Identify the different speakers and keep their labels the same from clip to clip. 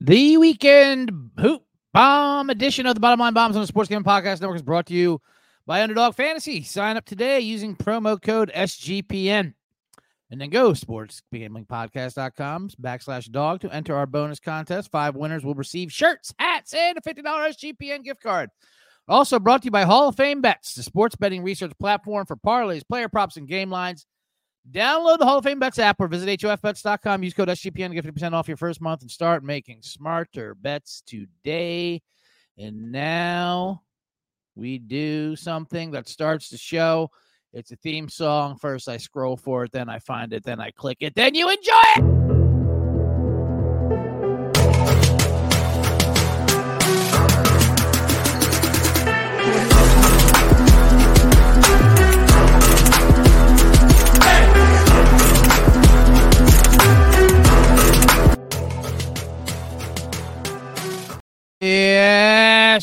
Speaker 1: The weekend hoop bomb edition of the Bottom Line Bombs on the Sports Gambling Podcast Network is brought to you by Underdog Fantasy. Sign up today using promo code SGPN. And then go sportsgamblingpodcast.com backslash dog to enter our bonus contest. Five winners will receive shirts, hats, and a $50 SGPN gift card. Also brought to you by Hall of Fame Bets, the sports betting research platform for parlays, player props, and game lines. Download the Hall of Fame Bets app or visit HOFBets.com. Use code SGPN to get 50% off your first month and start making smarter bets today. And now we do something that starts the show. It's a theme song. First, I scroll for it, then I find it, then I click it, then you enjoy it.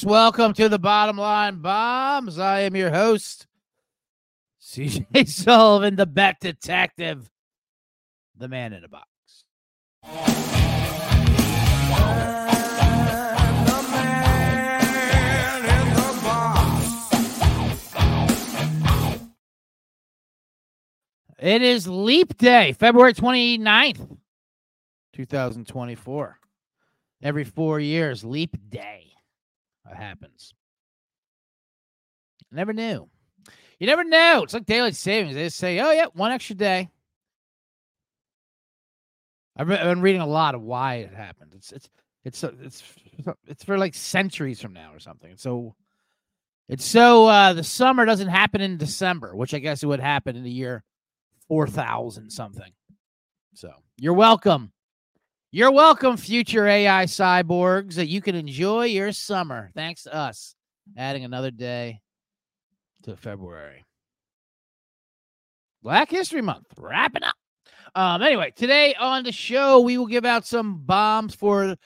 Speaker 1: Welcome to the Bottom Line Bombs. I am your host, CJ Sullivan, the bet detective, the man in the box. It is Leap Day, February 29th, 2024. Every four years, Leap Day happens. Never knew. You never know. It's like daylight savings. They say, oh, yeah, one extra day. I've been reading a lot of why it happened. It's it's it's it's it's for like centuries from now or something. So it's so uh, the summer doesn't happen in December, which I guess it would happen in the year four thousand something. So you're welcome. You're welcome, future AI cyborgs, that you can enjoy your summer thanks to us adding another day to February. Black History Month, wrapping up. Um, anyway, today on the show, we will give out some bombs for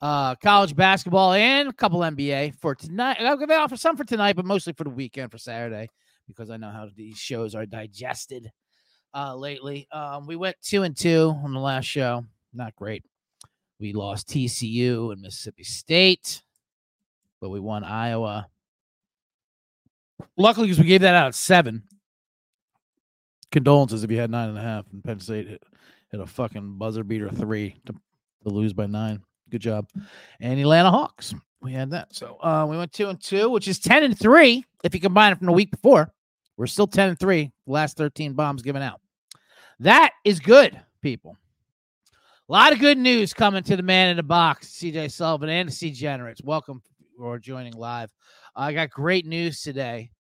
Speaker 1: uh college basketball and a couple NBA for tonight. I'll give out for some for tonight, but mostly for the weekend for Saturday because I know how these shows are digested uh lately. Um, we went two and two on the last show. Not great. We lost TCU and Mississippi State, but we won Iowa. Luckily, because we gave that out at seven. Condolences if you had nine and a half and Penn State hit, hit a fucking buzzer beater three to, to lose by nine. Good job. And Atlanta Hawks. We had that. So uh, we went two and two, which is 10 and three if you combine it from the week before. We're still 10 and three. last 13 bombs given out. That is good, people. A lot of good news coming to the man in the box, CJ Sullivan and the C Generates. Welcome for joining live. I got great news today.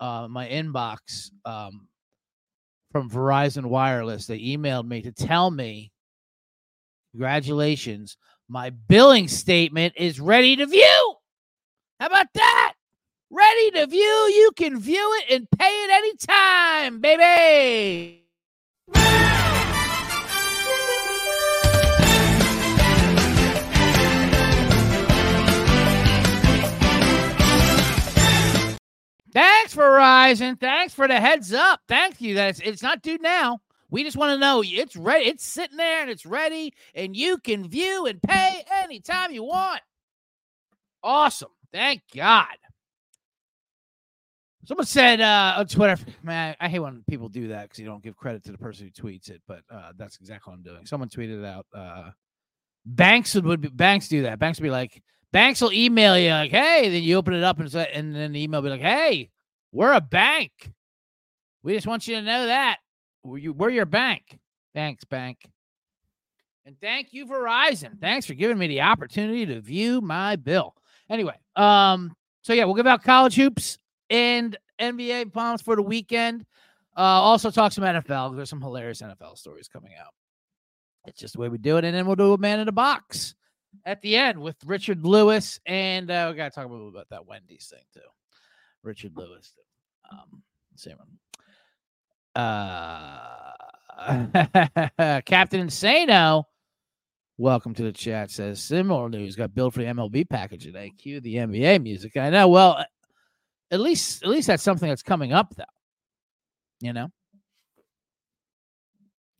Speaker 1: Uh, my inbox um, from Verizon Wireless. They emailed me to tell me, congratulations, my billing statement is ready to view. How about that? Ready to view. You can view it and pay it anytime, baby. Thanks, Verizon. Thanks for the heads up. Thank you. That it's, it's not due now. We just want to know it's ready. It's sitting there and it's ready, and you can view and pay anytime you want. Awesome. Thank God. Someone said uh, on Twitter, man, I hate when people do that because you don't give credit to the person who tweets it, but uh, that's exactly what I'm doing. Someone tweeted out, uh, Banks would, would be, Banks do that. Banks would be like, Banks will email you like, "Hey," then you open it up and say, and then the email will be like, "Hey, we're a bank. We just want you to know that we're, you, we're your bank. Thanks, bank." And thank you, Verizon. Thanks for giving me the opportunity to view my bill. Anyway, um, so yeah, we'll give out college hoops and NBA bombs for the weekend. Uh, also talk some NFL. There's some hilarious NFL stories coming out. It's just the way we do it, and then we'll do a man in a box at the end with Richard Lewis, and uh, we got to talk a little about that Wendy's thing too. Richard Lewis, um, same one. Uh, Captain Insano, welcome to the chat. Says similar news got billed for the MLB package at Cue the NBA music. I know. Well, at least at least that's something that's coming up though. You know.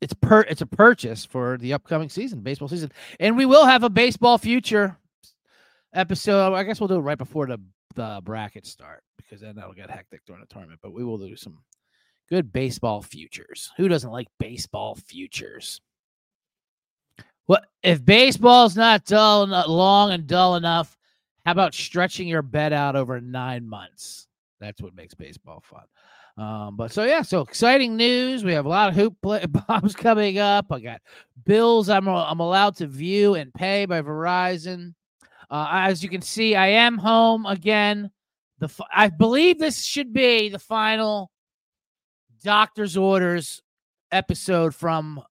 Speaker 1: It's per it's a purchase for the upcoming season, baseball season, and we will have a baseball future episode. I guess we'll do it right before the the brackets start because then that'll get hectic during the tournament. But we will do some good baseball futures. Who doesn't like baseball futures? What if baseball's not dull, not long and dull enough? How about stretching your bet out over nine months? That's what makes baseball fun. Um, but so yeah, so exciting news. We have a lot of hoop play- bombs coming up. I got bills I'm I'm allowed to view and pay by Verizon. Uh, as you can see, I am home again. The I believe this should be the final doctor's orders episode from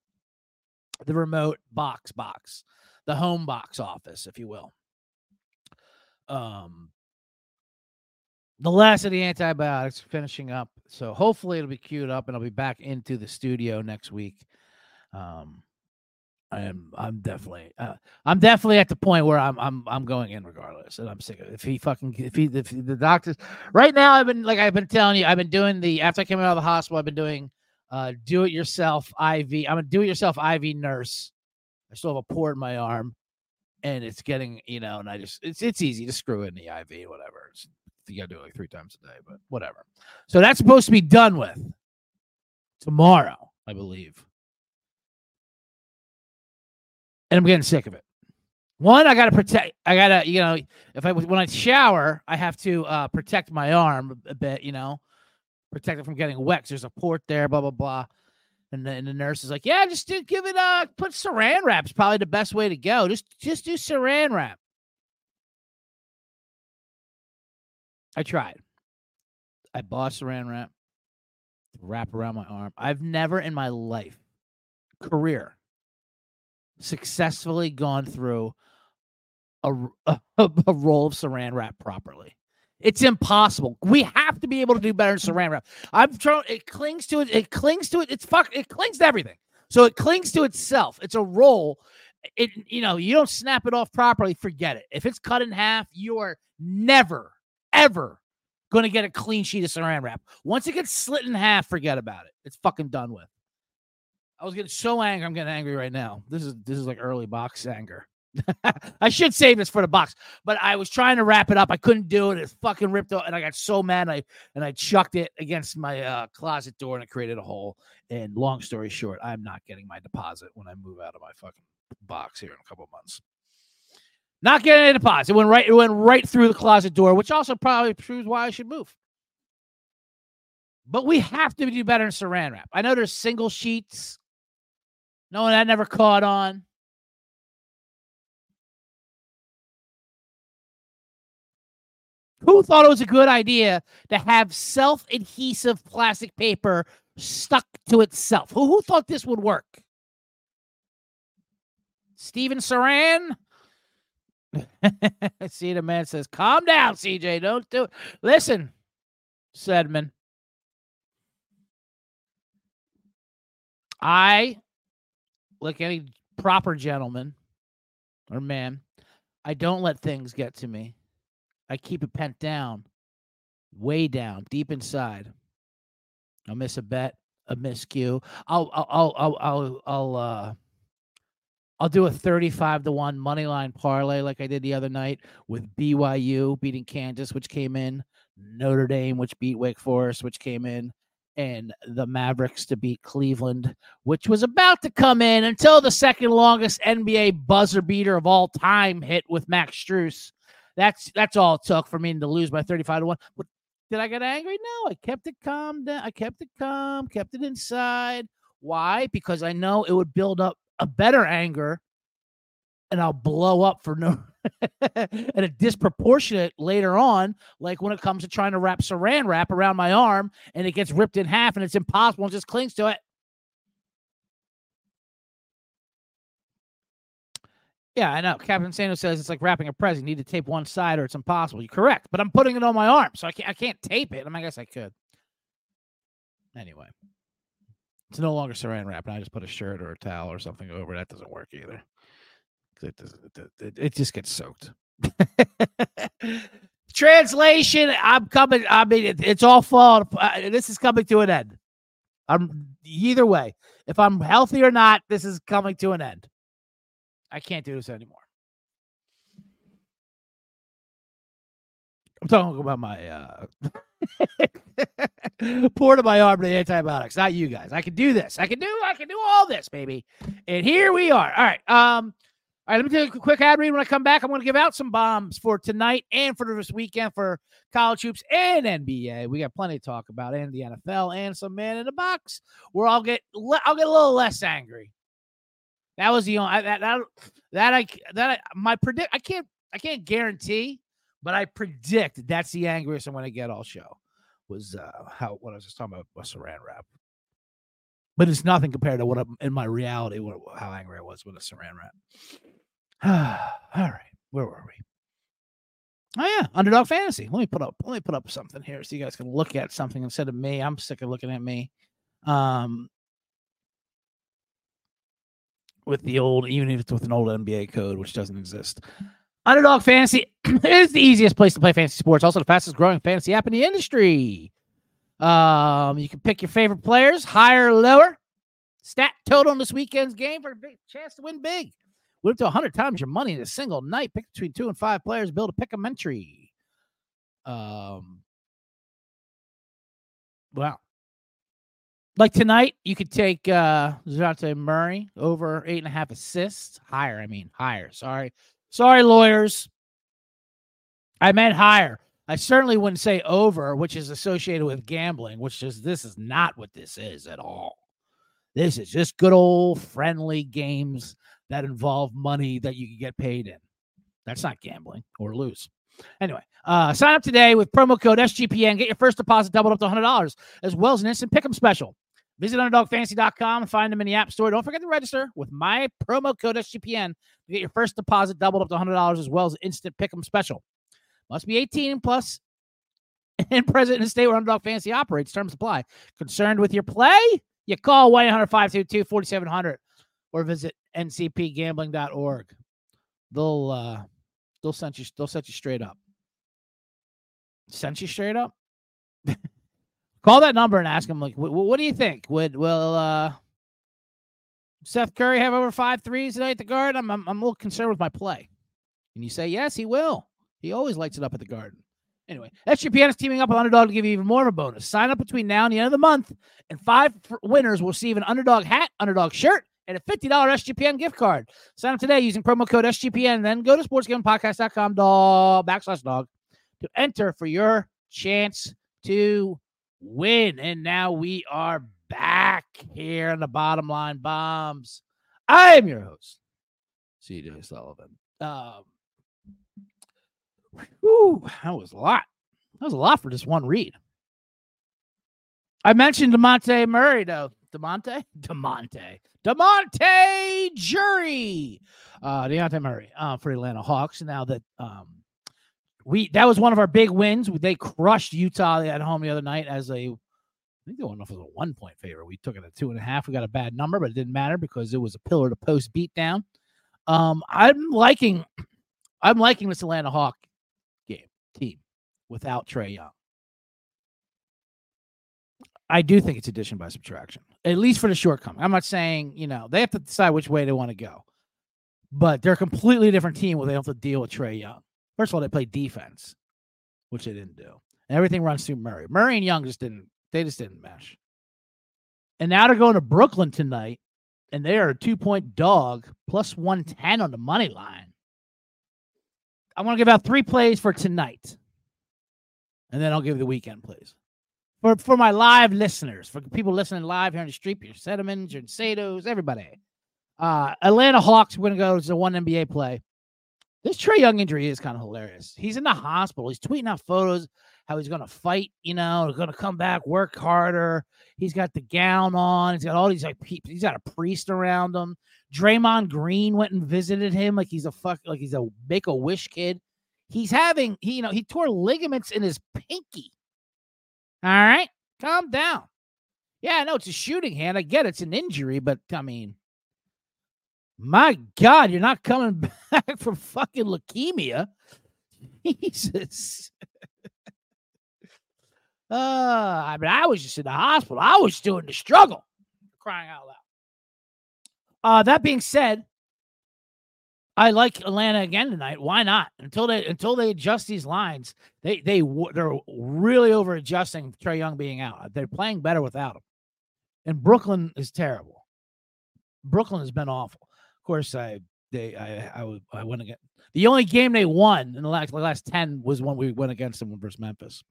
Speaker 1: the remote box box, the home box office, if you will. Um, the last of the antibiotics finishing up. So hopefully it'll be queued up and I'll be back into the studio next week. Um, I am I'm definitely uh, I'm definitely at the point where I'm I'm I'm going in regardless, and I'm sick of it. if he fucking if he if the doctors right now I've been like I've been telling you I've been doing the after I came out of the hospital I've been doing uh do it yourself IV I'm a do it yourself IV nurse. I still have a port in my arm, and it's getting you know, and I just it's it's easy to screw in the IV whatever. It's, you got to do it like three times a day, but whatever. So that's supposed to be done with tomorrow, I believe. And I'm getting sick of it. One, I got to protect. I got to, you know, if I when I shower, I have to uh, protect my arm a bit, you know, protect it from getting wet. There's a port there, blah blah blah. And the, and the nurse is like, "Yeah, just give it a put Saran wrap. Is probably the best way to go. Just just do Saran wrap." I tried. I bought saran wrap, wrap around my arm. I've never in my life, career, successfully gone through a, a, a roll of saran wrap properly. It's impossible. We have to be able to do better in saran wrap. I've thrown it clings to it. It clings to it. It's fuck. It clings to everything. So it clings to itself. It's a roll. It you know you don't snap it off properly. Forget it. If it's cut in half, you are never ever going to get a clean sheet of saran wrap. Once it gets slit in half, forget about it. It's fucking done with. I was getting so angry. I'm getting angry right now. This is this is like early box anger. I should save this for the box, but I was trying to wrap it up. I couldn't do it. It's fucking ripped off, and I got so mad. And I and I chucked it against my uh, closet door, and it created a hole. And long story short, I'm not getting my deposit when I move out of my fucking box here in a couple months. Not getting a deposit. It went right. It went right through the closet door, which also probably proves why I should move. But we have to do better in saran wrap. I know there's single sheets. No one that never caught on. Who thought it was a good idea to have self adhesive plastic paper stuck to itself? Who, who thought this would work? Steven Saran? See, the man says, calm down, CJ. Don't do it. Listen, Sedman. I, like any proper gentleman or man, I don't let things get to me. I keep it pent down, way down, deep inside. I'll miss a bet, a miscue. I'll, I'll, I'll, I'll, I'll, I'll uh, I'll do a 35 to 1 money line parlay like I did the other night with BYU beating Kansas, which came in, Notre Dame, which beat Wake Forest, which came in, and the Mavericks to beat Cleveland, which was about to come in until the second longest NBA buzzer beater of all time hit with Max Strus. That's that's all it took for me to lose by 35 to 1. But did I get angry? No, I kept it calm. I kept it calm, kept it inside. Why? Because I know it would build up a better anger and I'll blow up for no and a disproportionate later on, like when it comes to trying to wrap saran wrap around my arm and it gets ripped in half and it's impossible and just clings to it. Yeah, I know. Captain Insano says it's like wrapping a present. You need to tape one side or it's impossible. You're correct, but I'm putting it on my arm, so I can't I can't tape it. I, mean, I guess I could. Anyway. It's no longer saran wrap, and I just put a shirt or a towel or something over. That doesn't work either. It, it, it, just gets soaked. Translation: I'm coming. I mean, it, it's all fall. Uh, this is coming to an end. I'm either way. if I'm healthy or not, this is coming to an end. I can't do this anymore. I'm talking about my uh pour to my arm the antibiotics, not you guys. I can do this. I can do I can do all this, baby. And here we are. All right. Um all right, let me take a quick ad read. When I come back, I'm going to give out some bombs for tonight and for this weekend for college hoops and NBA. We got plenty to talk about, and the NFL, and some man in the box. Where I'll get I'll get a little less angry. That was the only that that that I that I, my predict. I can't I can't guarantee, but I predict that's the angriest I'm going to get all show. Was uh how what I was just talking about a saran wrap but it's nothing compared to what I'm, in my reality what, how angry I was with a saran wrap. All right, where were we? Oh yeah, underdog fantasy. Let me put up. Let me put up something here so you guys can look at something instead of me. I'm sick of looking at me. Um, with the old, even if it's with an old NBA code, which doesn't exist. Underdog Fantasy is the easiest place to play fantasy sports. Also, the fastest growing fantasy app in the industry. Um, you can pick your favorite players, higher or lower. Stat total in this weekend's game for a big chance to win big. Win up to 100 times your money in a single night. Pick between two and five players. Build a pick entry. Um, wow. Like tonight, you could take uh Zante Murray over eight and a half assists. Higher, I mean, higher. Sorry. Sorry, lawyers. I meant higher. I certainly wouldn't say over, which is associated with gambling, which is this is not what this is at all. This is just good old friendly games that involve money that you can get paid in. That's not gambling or lose. Anyway, uh, sign up today with promo code SGPN. Get your first deposit doubled up to $100, as well as an instant pick'em special. Visit UnderdogFantasy.com and find them in the App Store. Don't forget to register with my promo code SGPN to get your first deposit doubled up to $100, as well as an instant pick'em special. Must be 18 plus and present in a state where Underdog Fantasy operates. Terms apply. Concerned with your play? You call 1 800 522 4700 or visit ncpgambling.org. They'll uh they'll send you they'll set you straight up. Send you straight up. Call that number and ask him, like, what, what do you think? Would will uh Seth Curry have over five threes tonight at the guard? I'm, I'm I'm a little concerned with my play. And you say yes, he will. He always lights it up at the Garden. Anyway, SGPN is teaming up with Underdog to give you even more of a bonus. Sign up between now and the end of the month, and five winners will receive an Underdog hat, Underdog shirt, and a $50 SGPN gift card. Sign up today using promo code SGPN, then go to sportsgamepodcast.com dog, backslash dog to enter for your chance to win. And now we are back here on the bottom line bombs. I am your host, CJ Sullivan. Um, whew, that was a lot. That was a lot for just one read. I mentioned Demonte Murray, though. Demonte? Demonte. Demonte Jury. Uh, Deontay Murray uh, for Atlanta Hawks. Now that um, we that was one of our big wins. They crushed Utah at home the other night as a I think they went off as a one point favorite. We took it at two and a half. We got a bad number, but it didn't matter because it was a pillar to post beatdown. Um, I'm liking I'm liking this Atlanta Hawk game team without Trae Young. I do think it's addition by subtraction, at least for the shortcoming. I'm not saying, you know, they have to decide which way they want to go, but they're a completely different team where they have to deal with Trae Young. First of all, they play defense, which they didn't do. And everything runs through Murray. Murray and Young just didn't, they just didn't mesh. And now they're going to Brooklyn tonight, and they are a two point dog plus 110 on the money line. I want to give out three plays for tonight, and then I'll give the weekend plays for for my live listeners, for people listening live here on the street, your Sedimans, your Sados, everybody. Uh, Atlanta Hawks, we're gonna go to one NBA play. This Trae Young injury is kind of hilarious. He's in the hospital. He's tweeting out photos how he's gonna fight. You know, he's gonna come back, work harder. He's got the gown on. He's got all these like people. He's got a priest around him. Draymond Green went and visited him like he's a fuck, like he's a make a wish kid. He's having, he, you know, he tore ligaments in his pinky. All right, calm down. Yeah, I know it's a shooting hand. I get it. it's an injury, but I mean, my God, you're not coming back from fucking leukemia. Jesus. uh, I mean, I was just in the hospital. I was doing the struggle. Crying out loud. Uh, that being said, I like Atlanta again tonight. Why not? Until they until they adjust these lines, they they they're really over adjusting Trae Young being out. They're playing better without him, and Brooklyn is terrible. Brooklyn has been awful. Of course, I they I I, I went against the only game they won in the last the last ten was when we went against them versus Memphis.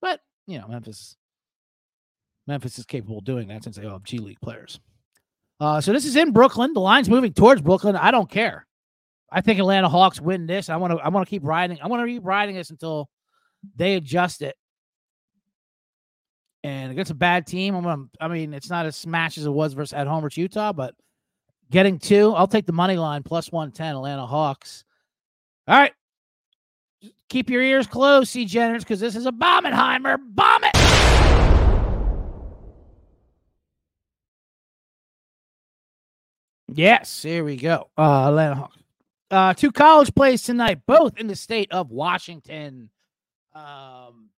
Speaker 1: But you know, Memphis Memphis is capable of doing that since they all have G League players. Uh, so this is in Brooklyn. The line's moving towards Brooklyn. I don't care. I think Atlanta Hawks win this. I want to. I want to keep riding. I want to keep riding this until they adjust it. And against a bad team, I'm gonna. I mean, it's not as smash as it was versus at home versus Utah, but getting two, I'll take the money line plus one ten. Atlanta Hawks. All right, keep your ears closed, C. Jenners, because this is a Bombenheimer. Bomb it. Yes, here we go. Uh, Atlanta Hawks. Uh, two college plays tonight, both in the state of Washington. Um,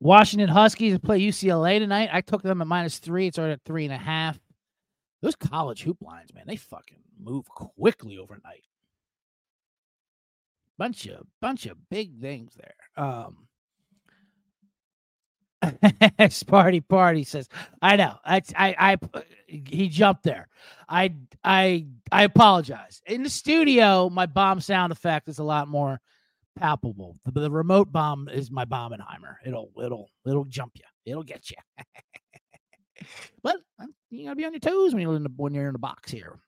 Speaker 1: Washington Huskies play UCLA tonight. I took them at minus three. It's already at three and a half. Those college hoop lines, man, they fucking move quickly overnight. Bunch of bunch of big things there. Um, Sparty Party says, I know. I, I, I, he jumped there. I, I, I apologize. In the studio, my bomb sound effect is a lot more palpable. The, the remote bomb is my Bombenheimer. It'll, it'll, it'll jump you. It'll get you. but you gotta be on your toes when you're in the when you're in the box here.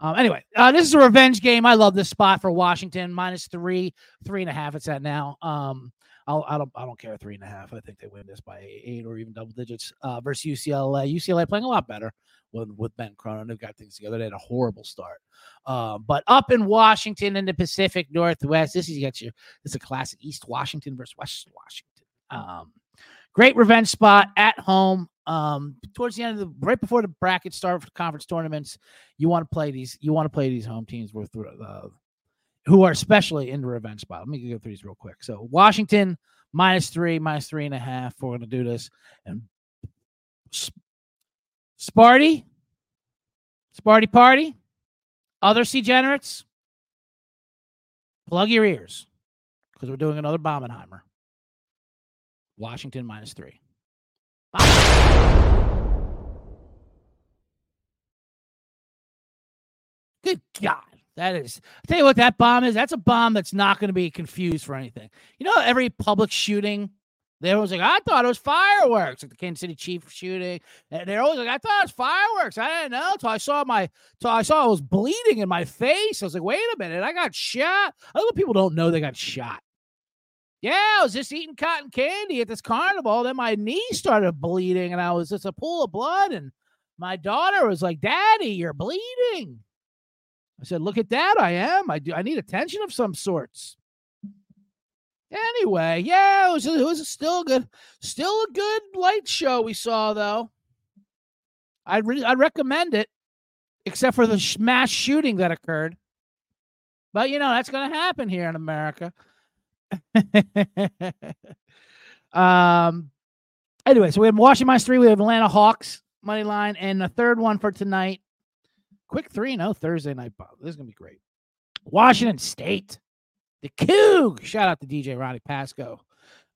Speaker 1: Um, anyway, uh, this is a revenge game. I love this spot for Washington minus three, three and a half. It's at now. Um, I'll, I don't I don't care three and a half. I think they win this by eight or even double digits uh, versus UCLA. UCLA playing a lot better with with Ben Cronin. They've got things together. They had a horrible start, uh, but up in Washington in the Pacific Northwest, this is you. This is a classic East Washington versus West Washington. Um, great revenge spot at home. Um, towards the end of the right before the bracket start for conference tournaments, you want to play these. You want to play these home teams with uh, who are especially in the revenge spot. Let me go through these real quick. So Washington minus three, minus three and a half. We're going to do this. And Sparty, Sparty Party, other degenerates, plug your ears because we're doing another Bombenheimer. Washington minus three. Good God. That is, I tell you what, that bomb is. That's a bomb that's not going to be confused for anything. You know, every public shooting, they're always like, I thought it was fireworks, like the Kansas City Chief shooting. And they're always like, I thought it was fireworks. I didn't know. Until I saw my, until I saw I was bleeding in my face. I was like, wait a minute, I got shot. Other people don't know they got shot. Yeah, I was just eating cotton candy at this carnival. Then my knee started bleeding, and I was just a pool of blood. And my daughter was like, Daddy, you're bleeding. I said, "Look at that! I am. I do. I need attention of some sorts." Anyway, yeah, it was it was still good, still a good light show we saw though. I re- I recommend it, except for the sh- mass shooting that occurred. But you know that's going to happen here in America. um. Anyway, so we have Washington minus three. We have Atlanta Hawks money line, and the third one for tonight Quick 3 0 Thursday night. Bob. This is to be great. Washington State. The Coug. Shout out to DJ Ronnie Pasco,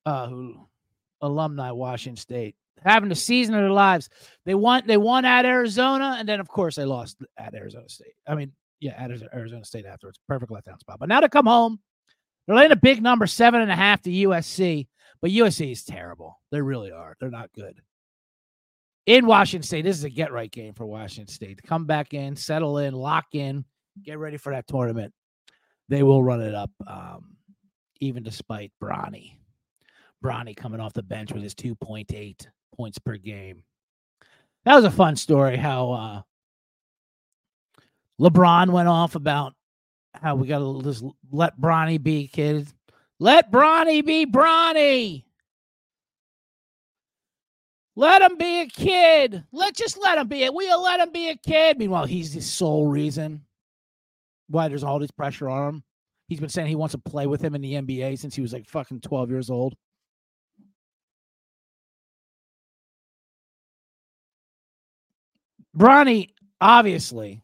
Speaker 1: uh, who alumni Washington State. Having the season of their lives. They won, they won at Arizona, and then of course they lost at Arizona State. I mean, yeah, at Arizona State afterwards. Perfect letdown spot. But now to come home, they're laying a big number, seven and a half to USC. But USC is terrible. They really are. They're not good in Washington State. This is a get right game for Washington State to come back in, settle in, lock in, get ready for that tournament. They will run it up, um, even despite Bronny. Bronny coming off the bench with his 2.8 points per game. That was a fun story how uh, LeBron went off about how we got to just let Bronny be, kid. Let Bronny be Bronny. Let him be a kid. Let just let him be it. We'll let him be a kid. Meanwhile, he's the sole reason why there's all this pressure on him. He's been saying he wants to play with him in the NBA since he was like fucking 12 years old. Bronny, obviously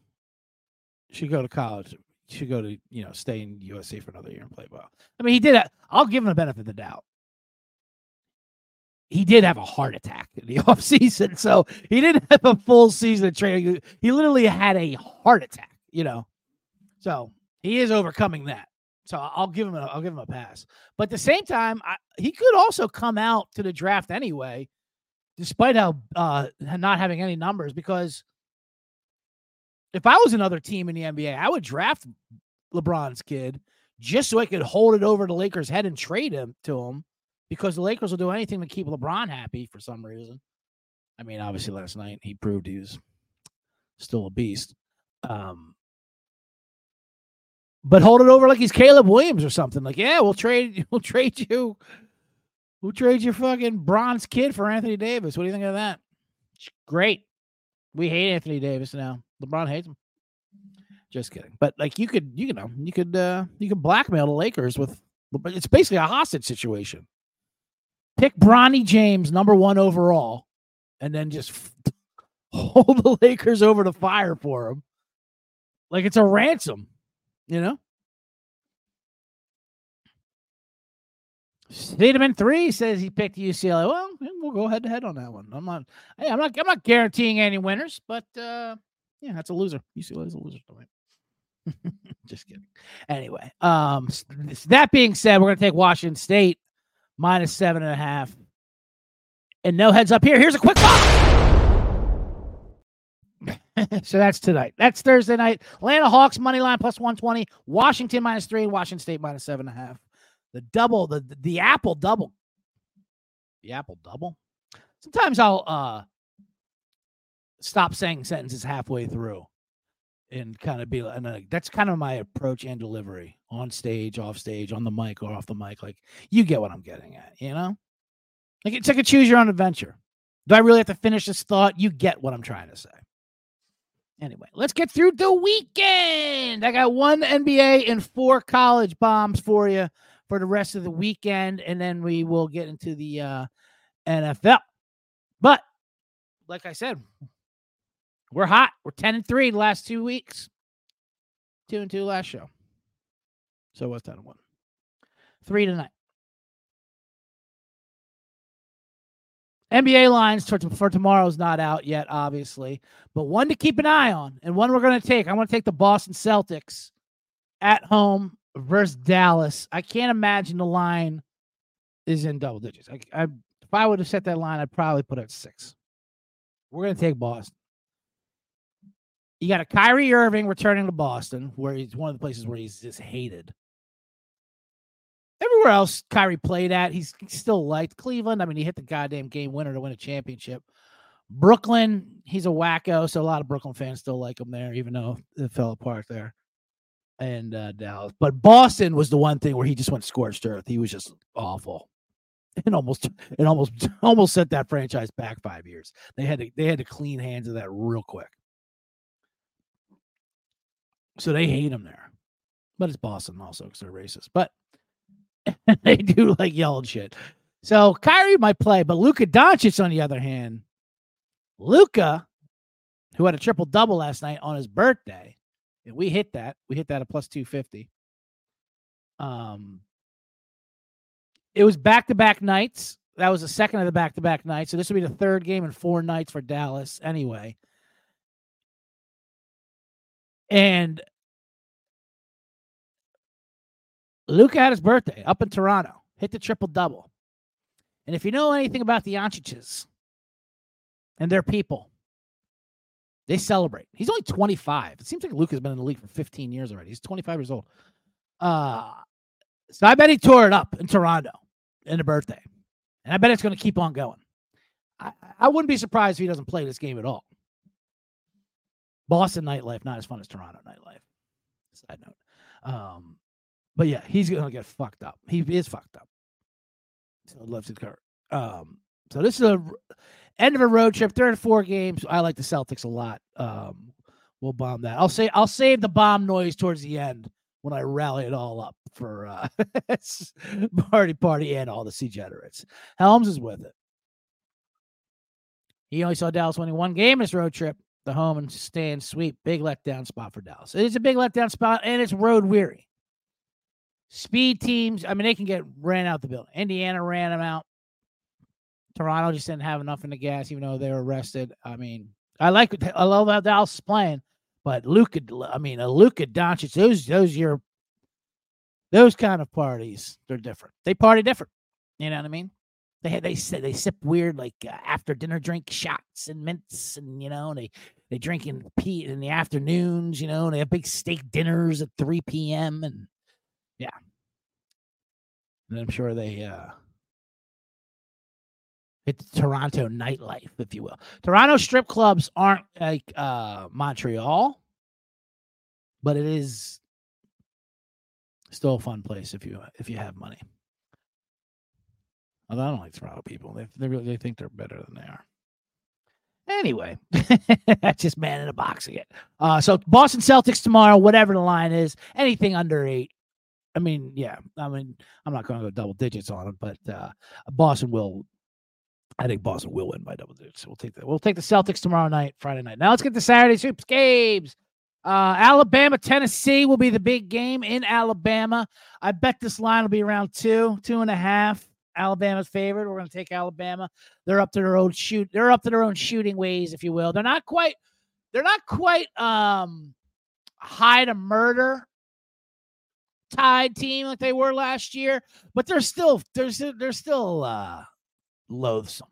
Speaker 1: should go to college. Should go to you know stay in USC for another year and play well. I mean, he did. I'll give him the benefit of the doubt. He did have a heart attack in the offseason, so he didn't have a full season of training. He literally had a heart attack, you know. So he is overcoming that. So I'll give him a, I'll give him a pass. But at the same time, I, he could also come out to the draft anyway, despite how uh, not having any numbers. Because if I was another team in the NBA, I would draft LeBron's kid just so I could hold it over the Lakers' head and trade him to him, because the Lakers will do anything to keep LeBron happy for some reason. I mean, obviously last night he proved he was still a beast. Um, but hold it over like he's Caleb Williams or something. Like, yeah, we'll trade, we'll trade you, we'll trade your fucking bronze kid for Anthony Davis. What do you think of that? Great. We hate Anthony Davis now. LeBron hates him. Just kidding. But like, you could, you know, you could, uh, you could blackmail the Lakers with. It's basically a hostage situation. Pick Bronny James, number one overall, and then just hold the Lakers over the fire for him. Like it's a ransom. You know? Steedman three says he picked UCLA. Well, we'll go head to head on that one. I'm not. Hey, I'm not. I'm not guaranteeing any winners, but uh, yeah, that's a loser. UCLA is a loser. Just kidding. Anyway, um, that being said, we're gonna take Washington State minus seven and a half, and no heads up here. Here's a quick so that's tonight. That's Thursday night. Atlanta Hawks money line plus 120. Washington minus three. Washington State minus seven and a half. The double, the the apple double. The apple double. Sometimes I'll uh stop saying sentences halfway through and kind of be and uh, that's kind of my approach and delivery on stage, off stage, on the mic or off the mic. Like you get what I'm getting at, you know? Like it's like a choose your own adventure. Do I really have to finish this thought? You get what I'm trying to say. Anyway, let's get through the weekend. I got one NBA and four college bombs for you for the rest of the weekend, and then we will get into the uh, NFL. But like I said, we're hot. We're 10 and 3 the last two weeks. Two and two last show. So what's that? One. Three tonight. NBA lines for, for tomorrow's not out yet, obviously, but one to keep an eye on and one we're going to take. I want to take the Boston Celtics at home versus Dallas. I can't imagine the line is in double digits. I, I if I would have set that line, I'd probably put it at six. We're to take Boston. You got a Kyrie Irving returning to Boston, where he's one of the places where he's just hated. Everywhere else Kyrie played at, he's still liked. Cleveland, I mean, he hit the goddamn game winner to win a championship. Brooklyn, he's a wacko, so a lot of Brooklyn fans still like him there, even though it fell apart there. And uh, Dallas, but Boston was the one thing where he just went scorched earth. He was just awful, and almost, it almost, almost set that franchise back five years. They had to, they had to clean hands of that real quick. So they hate him there, but it's Boston also because they're racist. But they do like yelling shit. So Kyrie might play, but Luka Doncic, on the other hand, Luka, who had a triple double last night on his birthday, and we hit that. We hit that at plus 250. Um, it was back to back nights. That was the second of the back to back nights. So this would be the third game in four nights for Dallas anyway. And Luka had his birthday up in Toronto, hit the triple double. And if you know anything about the Doncic's and their people, they celebrate. He's only 25. It seems like Luke has been in the league for 15 years already. He's 25 years old. Uh, so I bet he tore it up in Toronto in the birthday. And I bet it's going to keep on going. I, I wouldn't be surprised if he doesn't play this game at all. Boston nightlife, not as fun as Toronto nightlife. Side note. Um, but yeah, he's gonna get fucked up. He is fucked up. So love to Kurt. Um, so this is a end of a road trip. Third and four games. I like the Celtics a lot. Um, we'll bomb that. I'll say I'll save the bomb noise towards the end when I rally it all up for uh party party and all the degenerates. Helms is with it. He only saw Dallas winning one game in his road trip. the home and stand sweep. Big letdown spot for Dallas. It's a big letdown spot, and it's road weary. Speed teams, I mean, they can get ran out the building. Indiana ran them out. Toronto just didn't have enough in the gas, even though they were rested. I mean, I like I love how Dallas playing, but Luka, I mean, a Luka Doncic, those those your those kind of parties, they're different. They party different. You know what I mean? They they they sip weird like uh, after dinner drink shots and mints and you know they they drink in pee in the afternoons. You know and they have big steak dinners at three p.m. and yeah, and I'm sure they uh Toronto nightlife, if you will. Toronto strip clubs aren't like uh Montreal, but it is still a fun place if you if you have money. Although I don't like Toronto people. They they really they think they're better than they are. Anyway, that's just man in a box again. Uh, so Boston Celtics tomorrow, whatever the line is, anything under eight. I mean, yeah, I mean, I'm not going to go double digits on them, but uh, Boston will. I think Boston will win by double digits. We'll take that. We'll take the Celtics tomorrow night, Friday night. Now let's get the Saturday Super games. Uh, Alabama, Tennessee will be the big game in Alabama. I bet this line will be around two, two and a half. Alabama's favored. We're going to take Alabama. They're up to their own shoot. They're up to their own shooting ways, if you will. They're not quite. They're not quite um high to murder tied team like they were last year, but they're still they're still uh loathsome.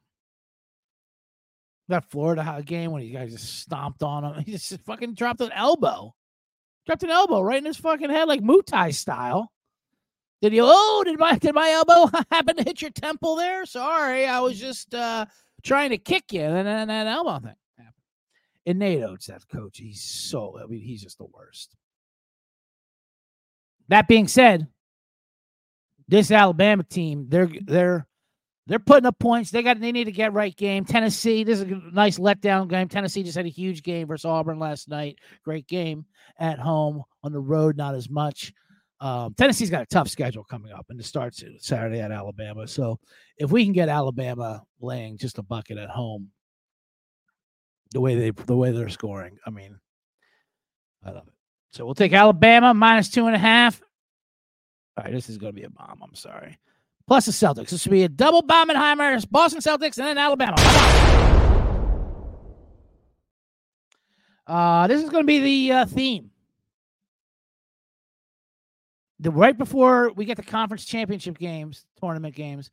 Speaker 1: That Florida game when you guys just stomped on him, he just fucking dropped an elbow, dropped an elbow right in his fucking head like Muay Thai style. Did he? Oh, did my did my elbow happen to hit your temple there? Sorry, I was just uh trying to kick you, and then that elbow thing happened. And Nate Oats, that coach, he's so. I mean, he's just the worst. That being said, this Alabama team, they're they're they're putting up points. They got they need to get right game. Tennessee, this is a nice letdown game. Tennessee just had a huge game versus Auburn last night. Great game at home. On the road, not as much. Um, Tennessee's got a tough schedule coming up, and it starts Saturday at Alabama. So if we can get Alabama laying just a bucket at home, the way they the way they're scoring, I mean, I love it. So we'll take Alabama minus two and a half. All right, this is going to be a bomb. I'm sorry. Plus the Celtics. This will be a double Bombenheimer, Boston Celtics, and then Alabama. Uh, this is going to be the uh, theme the right before we get the conference championship games, tournament games,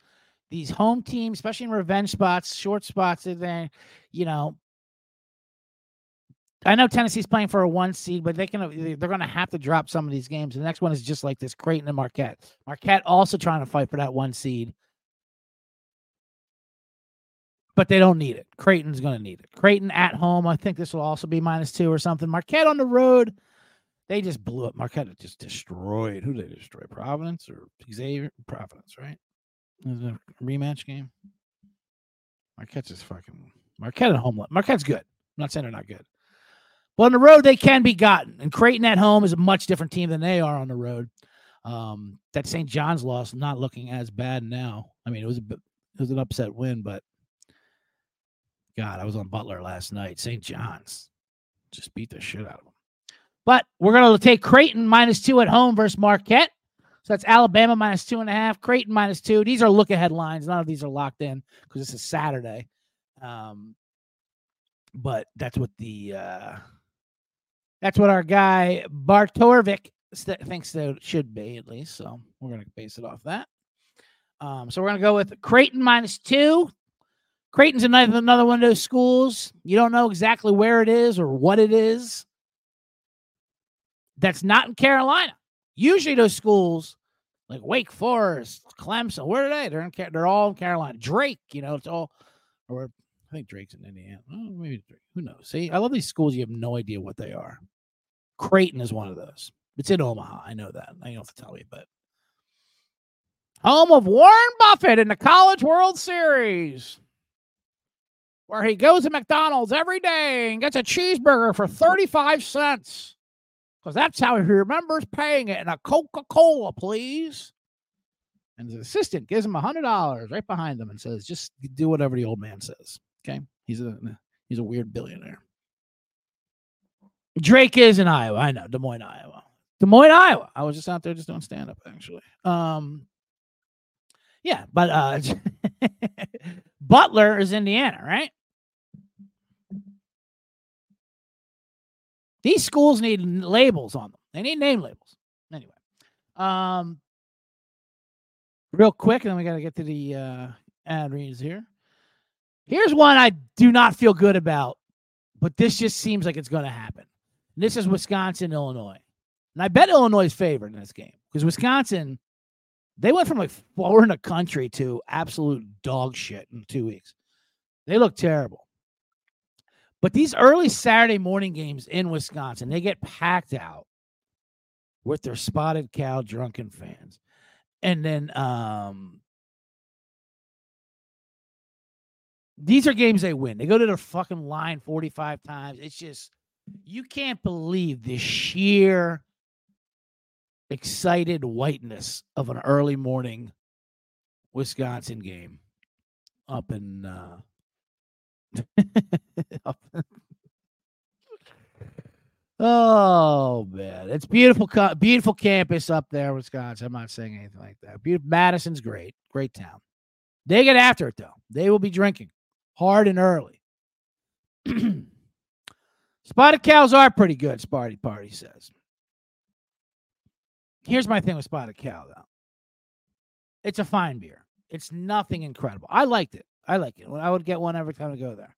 Speaker 1: these home teams, especially in revenge spots, short spots, and then you know. I know Tennessee's playing for a one seed, but they can they're going to have to drop some of these games. The next one is just like this: Creighton and Marquette. Marquette also trying to fight for that one seed, but they don't need it. Creighton's going to need it. Creighton at home, I think this will also be minus two or something. Marquette on the road, they just blew up. Marquette just destroyed. Who did they destroy? Providence or Xavier? Providence, right? Is a rematch game. Marquette's just fucking Marquette at home. Marquette's good. I'm not saying they're not good. But on the road, they can be gotten. And Creighton at home is a much different team than they are on the road. Um, that St. John's loss not looking as bad now. I mean, it was a it was an upset win, but God, I was on Butler last night. St. John's just beat the shit out of them. But we're going to take Creighton minus two at home versus Marquette. So that's Alabama minus two and a half, Creighton minus two. These are look ahead lines. None of these are locked in because this is Saturday. Um, but that's what the uh, that's what our guy Bart Torvik thinks that should be at least. So we're gonna base it off that. Um, so we're gonna go with Creighton minus two. Creighton's another another one of those schools. You don't know exactly where it is or what it is that's not in Carolina. Usually those schools like Wake Forest, Clemson, where are they? They're in they're all in Carolina. Drake, you know, it's all or I think Drake's in Indiana. Oh, maybe Drake. Who knows? See, I love these schools. You have no idea what they are. Creighton is one of those. It's in Omaha. I know that. I don't have to tell you, but home of Warren Buffett in the College World Series, where he goes to McDonald's every day and gets a cheeseburger for 35 cents because that's how he remembers paying it. And a Coca Cola, please. And his assistant gives him a hundred dollars right behind him and says, "Just do whatever the old man says." Okay, he's a he's a weird billionaire. Drake is in Iowa. I know Des Moines, Iowa. Des Moines, Iowa. I was just out there just doing stand up actually. Um, yeah, but uh, Butler is Indiana, right? These schools need labels on them. They need name labels. Anyway, um, real quick, and then we got to get to the uh, ad reads here. Here's one I do not feel good about, but this just seems like it's going to happen. This is Wisconsin, Illinois. And I bet Illinois is favored in this game because Wisconsin, they went from like four in the country to absolute dog shit in two weeks. They look terrible. But these early Saturday morning games in Wisconsin, they get packed out with their spotted cow drunken fans. And then um these are games they win. They go to the fucking line 45 times. It's just you can't believe the sheer excited whiteness of an early morning Wisconsin game up in uh up Oh man, it's beautiful, beautiful campus up there, Wisconsin. I'm not saying anything like that. Beautiful, Madison's great, great town. They get after it though. They will be drinking hard and early. Spotted cows are pretty good, Sparty Party says. Here's my thing with Spotted Cow, though. It's a fine beer. It's nothing incredible. I liked it. I like it. I would get one every time I go there.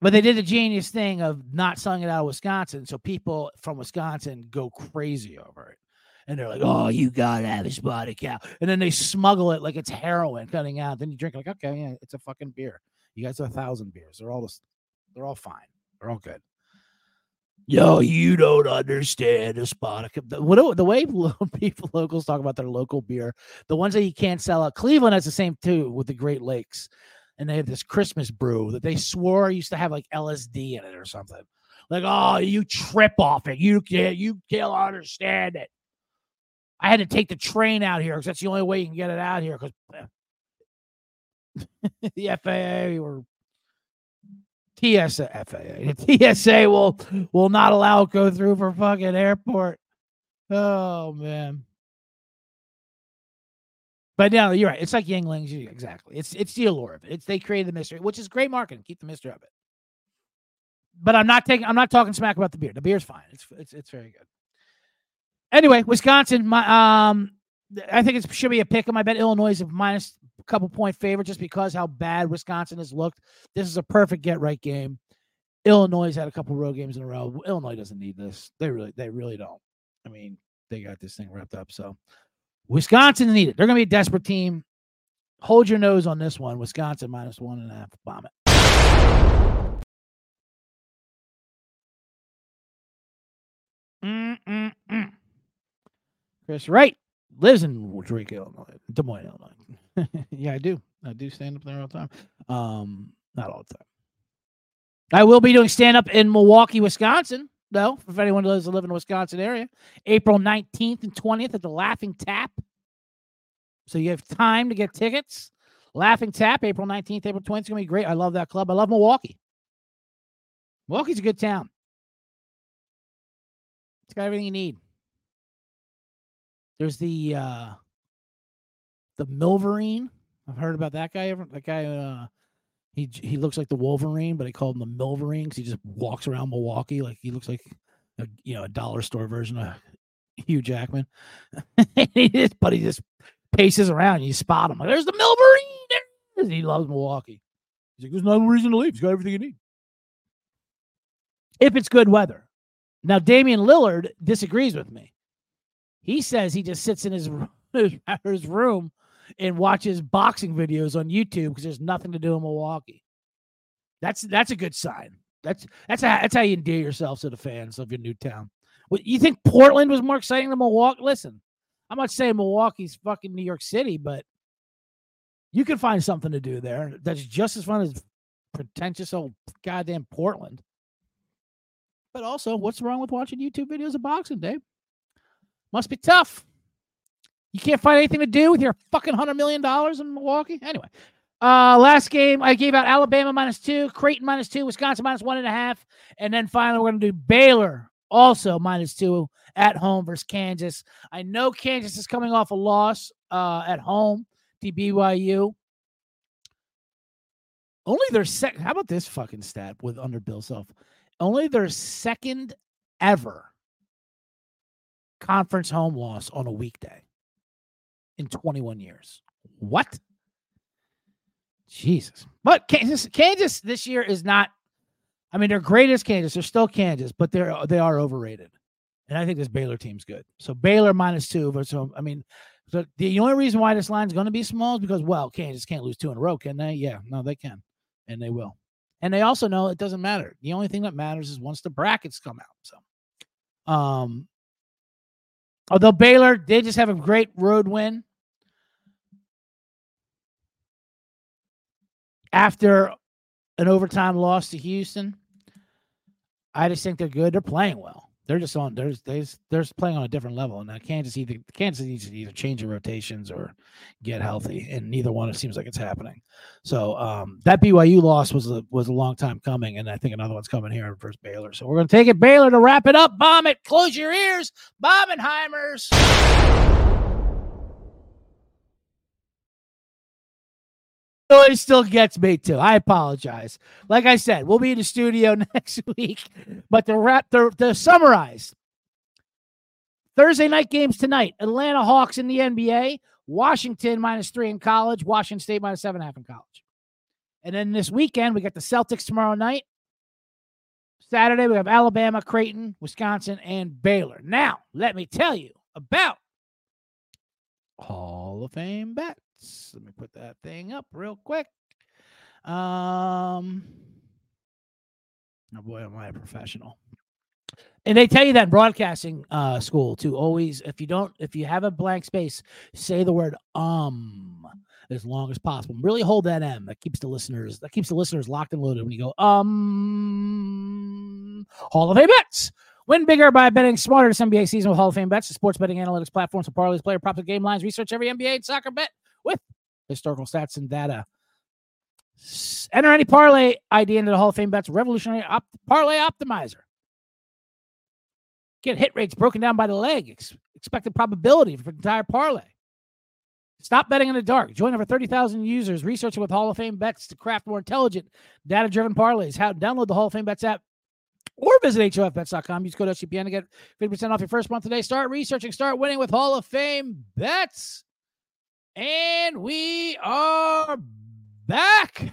Speaker 1: But they did a genius thing of not selling it out of Wisconsin, so people from Wisconsin go crazy over it. And they're like, "Oh, you gotta have a spotted cow," and then they smuggle it like it's heroin, cutting out. Then you drink like, "Okay, yeah, it's a fucking beer." You guys have a thousand beers. They're all this, they're all fine. They're all good. Yo, you don't understand a spot. The, the way people locals talk about their local beer, the ones that you can't sell out. Cleveland has the same too with the Great Lakes, and they have this Christmas brew that they swore used to have like LSD in it or something. Like, oh, you trip off it. You can't. You can't understand it. I had to take the train out here because that's the only way you can get it out here. Because eh. the FAA or TSA, FAA, the TSA will will not allow it go through for fucking airport. Oh man. But no, you're right. It's like Yuenglings. Exactly. It's it's the allure of it. It's they created the mystery, which is great marketing. Keep the mystery of it. But I'm not taking. I'm not talking smack about the beer. The beer's fine. It's it's it's very good. Anyway, Wisconsin. My um, I think it should be a pick. I bet Illinois is minus couple point favorite just because how bad Wisconsin has looked. This is a perfect get right game. Illinois had a couple road games in a row. Illinois doesn't need this. They really, they really don't. I mean, they got this thing wrapped up. So Wisconsin need it. They're gonna be a desperate team. Hold your nose on this one. Wisconsin minus one and a half. Bomb it. Mm-mm-mm. Chris Wright lives in Drake, Illinois, Des Moines, Illinois. yeah, I do. I do stand up there all the time. Um, not all the time. I will be doing stand up in Milwaukee, Wisconsin, though, if anyone does live in the Wisconsin area. April 19th and 20th at the Laughing Tap. So you have time to get tickets. Laughing Tap, April 19th, April 20th. It's going to be great. I love that club. I love Milwaukee. Milwaukee's a good town. It's got everything you need. There's the uh the Milverine. I've heard about that guy. Ever that guy? Uh, he he looks like the Wolverine, but I call him the Milverine because he just walks around Milwaukee like he looks like a you know a dollar store version of Hugh Jackman. he but he just paces around. And you spot him like, "There's the Milverine." There he loves Milwaukee. He's like, "There's no reason to leave. He's got everything you need." If it's good weather. Now Damian Lillard disagrees with me. He says he just sits in his his room and watches boxing videos on YouTube because there's nothing to do in Milwaukee. That's that's a good sign. That's that's how that's how you endear yourself to the fans of your new town. What you think Portland was more exciting than Milwaukee? Listen, I'm not saying Milwaukee's fucking New York City, but you can find something to do there that's just as fun as pretentious old goddamn Portland. But also, what's wrong with watching YouTube videos of boxing, Dave? Must be tough. You can't find anything to do with your fucking hundred million dollars in Milwaukee. Anyway, Uh, last game I gave out Alabama minus two, Creighton minus two, Wisconsin minus one and a half, and then finally we're gonna do Baylor also minus two at home versus Kansas. I know Kansas is coming off a loss uh, at home to BYU. Only their second. How about this fucking stat with under Bill Self? Only their second ever conference home loss on a weekday in 21 years. What? Jesus. But Kansas, Kansas this year is not. I mean, they're great as Kansas. They're still Kansas, but they're they are overrated. And I think this Baylor team's good. So Baylor minus two. But so I mean, so the only reason why this line is going to be small is because well, Kansas can't lose two in a row, can they? Yeah, no, they can, and they will. And they also know it doesn't matter. The only thing that matters is once the brackets come out. So, um, although Baylor did just have a great road win after an overtime loss to Houston, I just think they're good. They're playing well. They're just on. They're they're, playing on a different level. And Kansas either Kansas needs to either change their rotations or get healthy, and neither one it seems like it's happening. So um, that BYU loss was a was a long time coming, and I think another one's coming here versus Baylor. So we're gonna take it Baylor to wrap it up. Bomb it. Close your ears, Bombenheimers. It still gets me too. I apologize. Like I said, we'll be in the studio next week. But to wrap, the to summarize, Thursday night games tonight: Atlanta Hawks in the NBA, Washington minus three in college, Washington State minus seven and a half in college. And then this weekend we got the Celtics tomorrow night. Saturday we have Alabama, Creighton, Wisconsin, and Baylor. Now let me tell you about Hall of Fame bet. Let me put that thing up real quick. Um, oh boy, am I a professional. And they tell you that in broadcasting uh, school to always, if you don't, if you have a blank space, say the word um as long as possible. Really hold that M. That keeps the listeners, that keeps the listeners locked and loaded when you go um Hall of Fame bets. Win bigger by betting smarter this NBA season with Hall of Fame bets, the sports betting analytics platforms for parlays, player props, and game lines. Research every NBA and soccer bet with historical stats and data. Enter any parlay ID into the Hall of Fame bets revolutionary op- parlay optimizer. Get hit rates broken down by the leg, ex- expected probability for entire parlay. Stop betting in the dark. Join over 30,000 users researching with Hall of Fame bets to craft more intelligent, data driven parlays. How download the Hall of Fame bets app or visit HOFBets.com. Use code SGPN to get 50% off your first month today. Start researching, start winning with Hall of Fame bets. And we are back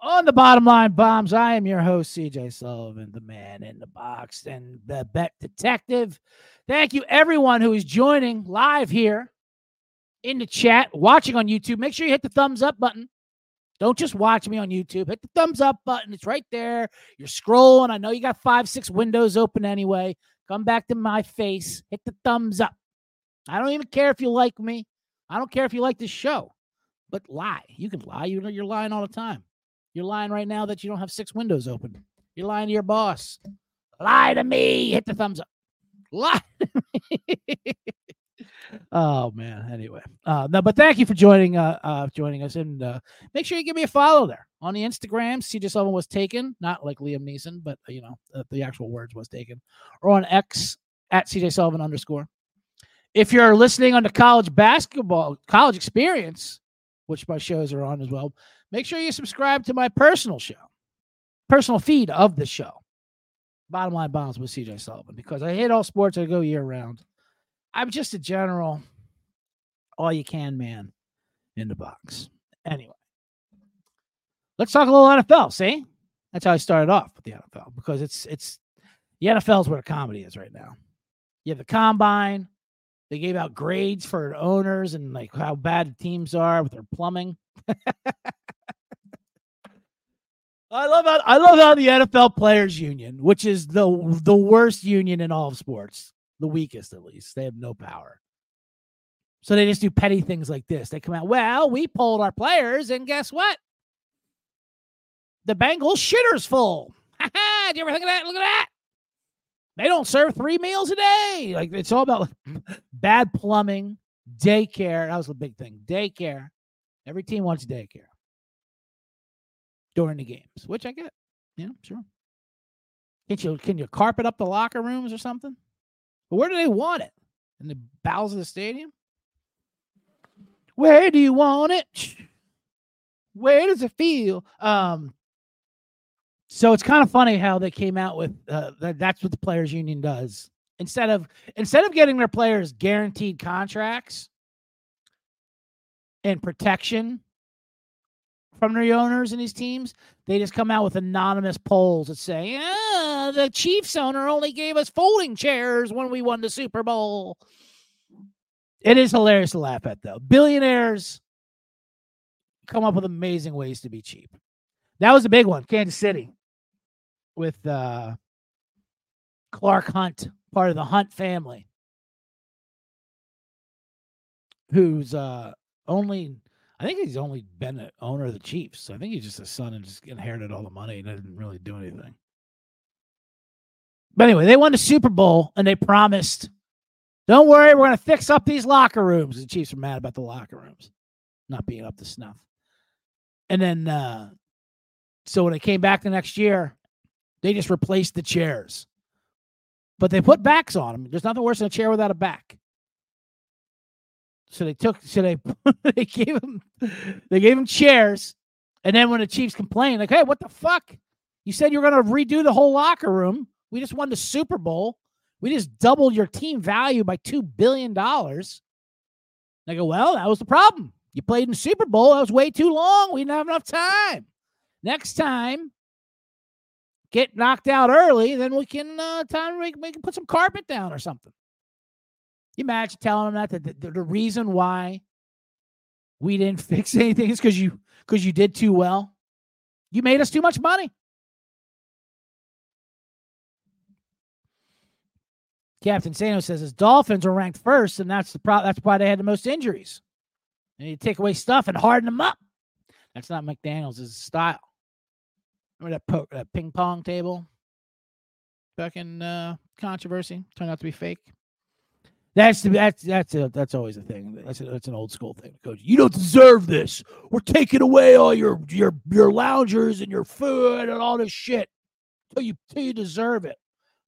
Speaker 1: on the bottom line bombs. I am your host, CJ Sullivan, the man in the box and the bet detective. Thank you, everyone who is joining live here in the chat, watching on YouTube. Make sure you hit the thumbs up button. Don't just watch me on YouTube. Hit the thumbs up button. It's right there. You're scrolling. I know you got five, six windows open anyway. Come back to my face. Hit the thumbs up. I don't even care if you like me. I don't care if you like this show, but lie. You can lie. You know, you're lying all the time. You're lying right now that you don't have six windows open. You're lying to your boss. Lie to me. Hit the thumbs up. Lie oh man. Anyway, uh, no, but thank you for joining uh, uh joining us, and uh, make sure you give me a follow there on the Instagram. CJ Sullivan was taken, not like Liam Neeson, but you know uh, the actual words was taken, or on X at CJ Sullivan underscore. If you're listening on the college basketball, college experience, which my shows are on as well, make sure you subscribe to my personal show, personal feed of the show. Bottom line bombs with CJ Sullivan because I hate all sports. I go year round. I'm just a general, all you can man in the box. Anyway, let's talk a little NFL. See, that's how I started off with the NFL because it's it's the NFL is where the comedy is right now. You have the combine, they gave out grades for owners and like how bad teams are with their plumbing. I love how I love how the NFL Players Union, which is the the worst union in all of sports, the weakest at least, they have no power. So they just do petty things like this. They come out, well, we polled our players, and guess what? The Bengals shitter's full. Did you ever think of that? Look at that. They don't serve three meals a day. Like it's all about bad plumbing, Daycare. That was a big thing. Daycare. Every team wants daycare during the games, which I get. Yeah, sure. Can you can you carpet up the locker rooms or something? But where do they want it? In the bowels of the stadium? Where do you want it? Where does it feel? Um, so it's kind of funny how they came out with uh, that, that's what the players union does. Instead of instead of getting their players guaranteed contracts and protection from their owners and these teams, they just come out with anonymous polls that say, ah, the Chiefs owner only gave us folding chairs when we won the Super Bowl. It is hilarious to laugh at, though. Billionaires come up with amazing ways to be cheap. That was a big one, Kansas City, with uh, Clark Hunt, part of the Hunt family, who's uh, only I think he's only been an owner of the Chiefs. I think he's just a son and just inherited all the money and didn't really do anything. But anyway, they won the Super Bowl and they promised, don't worry, we're going to fix up these locker rooms. The Chiefs are mad about the locker rooms not being up to snuff. And then, uh, so when they came back the next year, they just replaced the chairs. But they put backs on them. There's nothing worse than a chair without a back. So they took, so they they gave him, they gave him chairs, and then when the Chiefs complained, like, "Hey, what the fuck? You said you were going to redo the whole locker room. We just won the Super Bowl. We just doubled your team value by two billion dollars." They go, "Well, that was the problem. You played in the Super Bowl. That was way too long. We didn't have enough time. Next time, get knocked out early, then we can uh, time we, we can put some carpet down or something." you imagine telling them that the, the, the reason why we didn't fix anything is because you because you did too well. You made us too much money. Captain Insano says his Dolphins are ranked first, and that's the pro- that's why they had the most injuries. You take away stuff and harden them up. That's not McDaniel's style. Remember that, po- that ping pong table? Fucking uh, controversy turned out to be fake. That's the, that's that's a, that's always a thing. That's a, that's an old school thing. Coach, you don't deserve this. We're taking away all your your your loungers and your food and all this shit. Till you till you deserve it.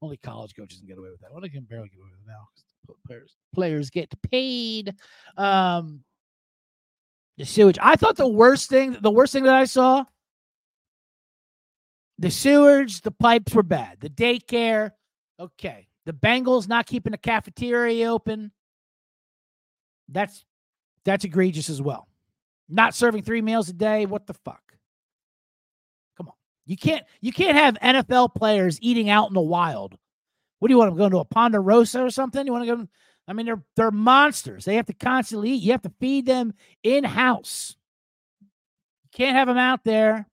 Speaker 1: Only college coaches can get away with that. Well, they can barely get away with it now. Players players get paid. Um, the sewage. I thought the worst thing the worst thing that I saw. The sewers, the pipes were bad. The daycare, okay. The Bengals not keeping the cafeteria open. That's that's egregious as well. Not serving three meals a day. What the fuck? Come on. You can't you can't have NFL players eating out in the wild. What do you want them going to a Ponderosa or something? You want to go? I mean, they're they're monsters. They have to constantly eat. You have to feed them in house. You can't have them out there.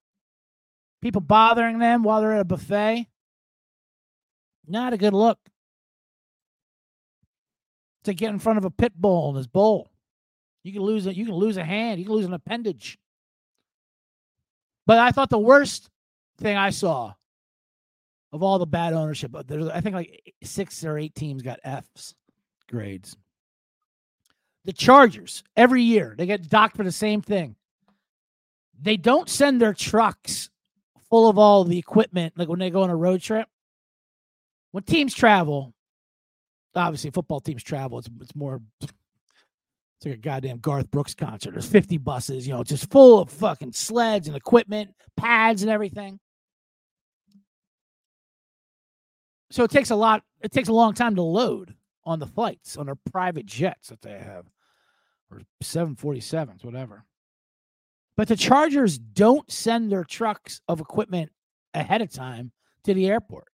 Speaker 1: People bothering them while they're at a buffet. Not a good look to get in front of a pit bull in his bowl. You can lose it. You can lose a hand. You can lose an appendage. But I thought the worst thing I saw of all the bad ownership, uh, there's I think like six or eight teams got F's grades. The Chargers every year they get docked for the same thing. They don't send their trucks full of all the equipment like when they go on a road trip. When teams travel, obviously football teams travel. It's it's more it's like a goddamn Garth Brooks concert. There's 50 buses, you know, just full of fucking sleds and equipment, pads and everything. So it takes a lot, it takes a long time to load on the flights, on their private jets that they have, or 747s, whatever. But the Chargers don't send their trucks of equipment ahead of time to the airport.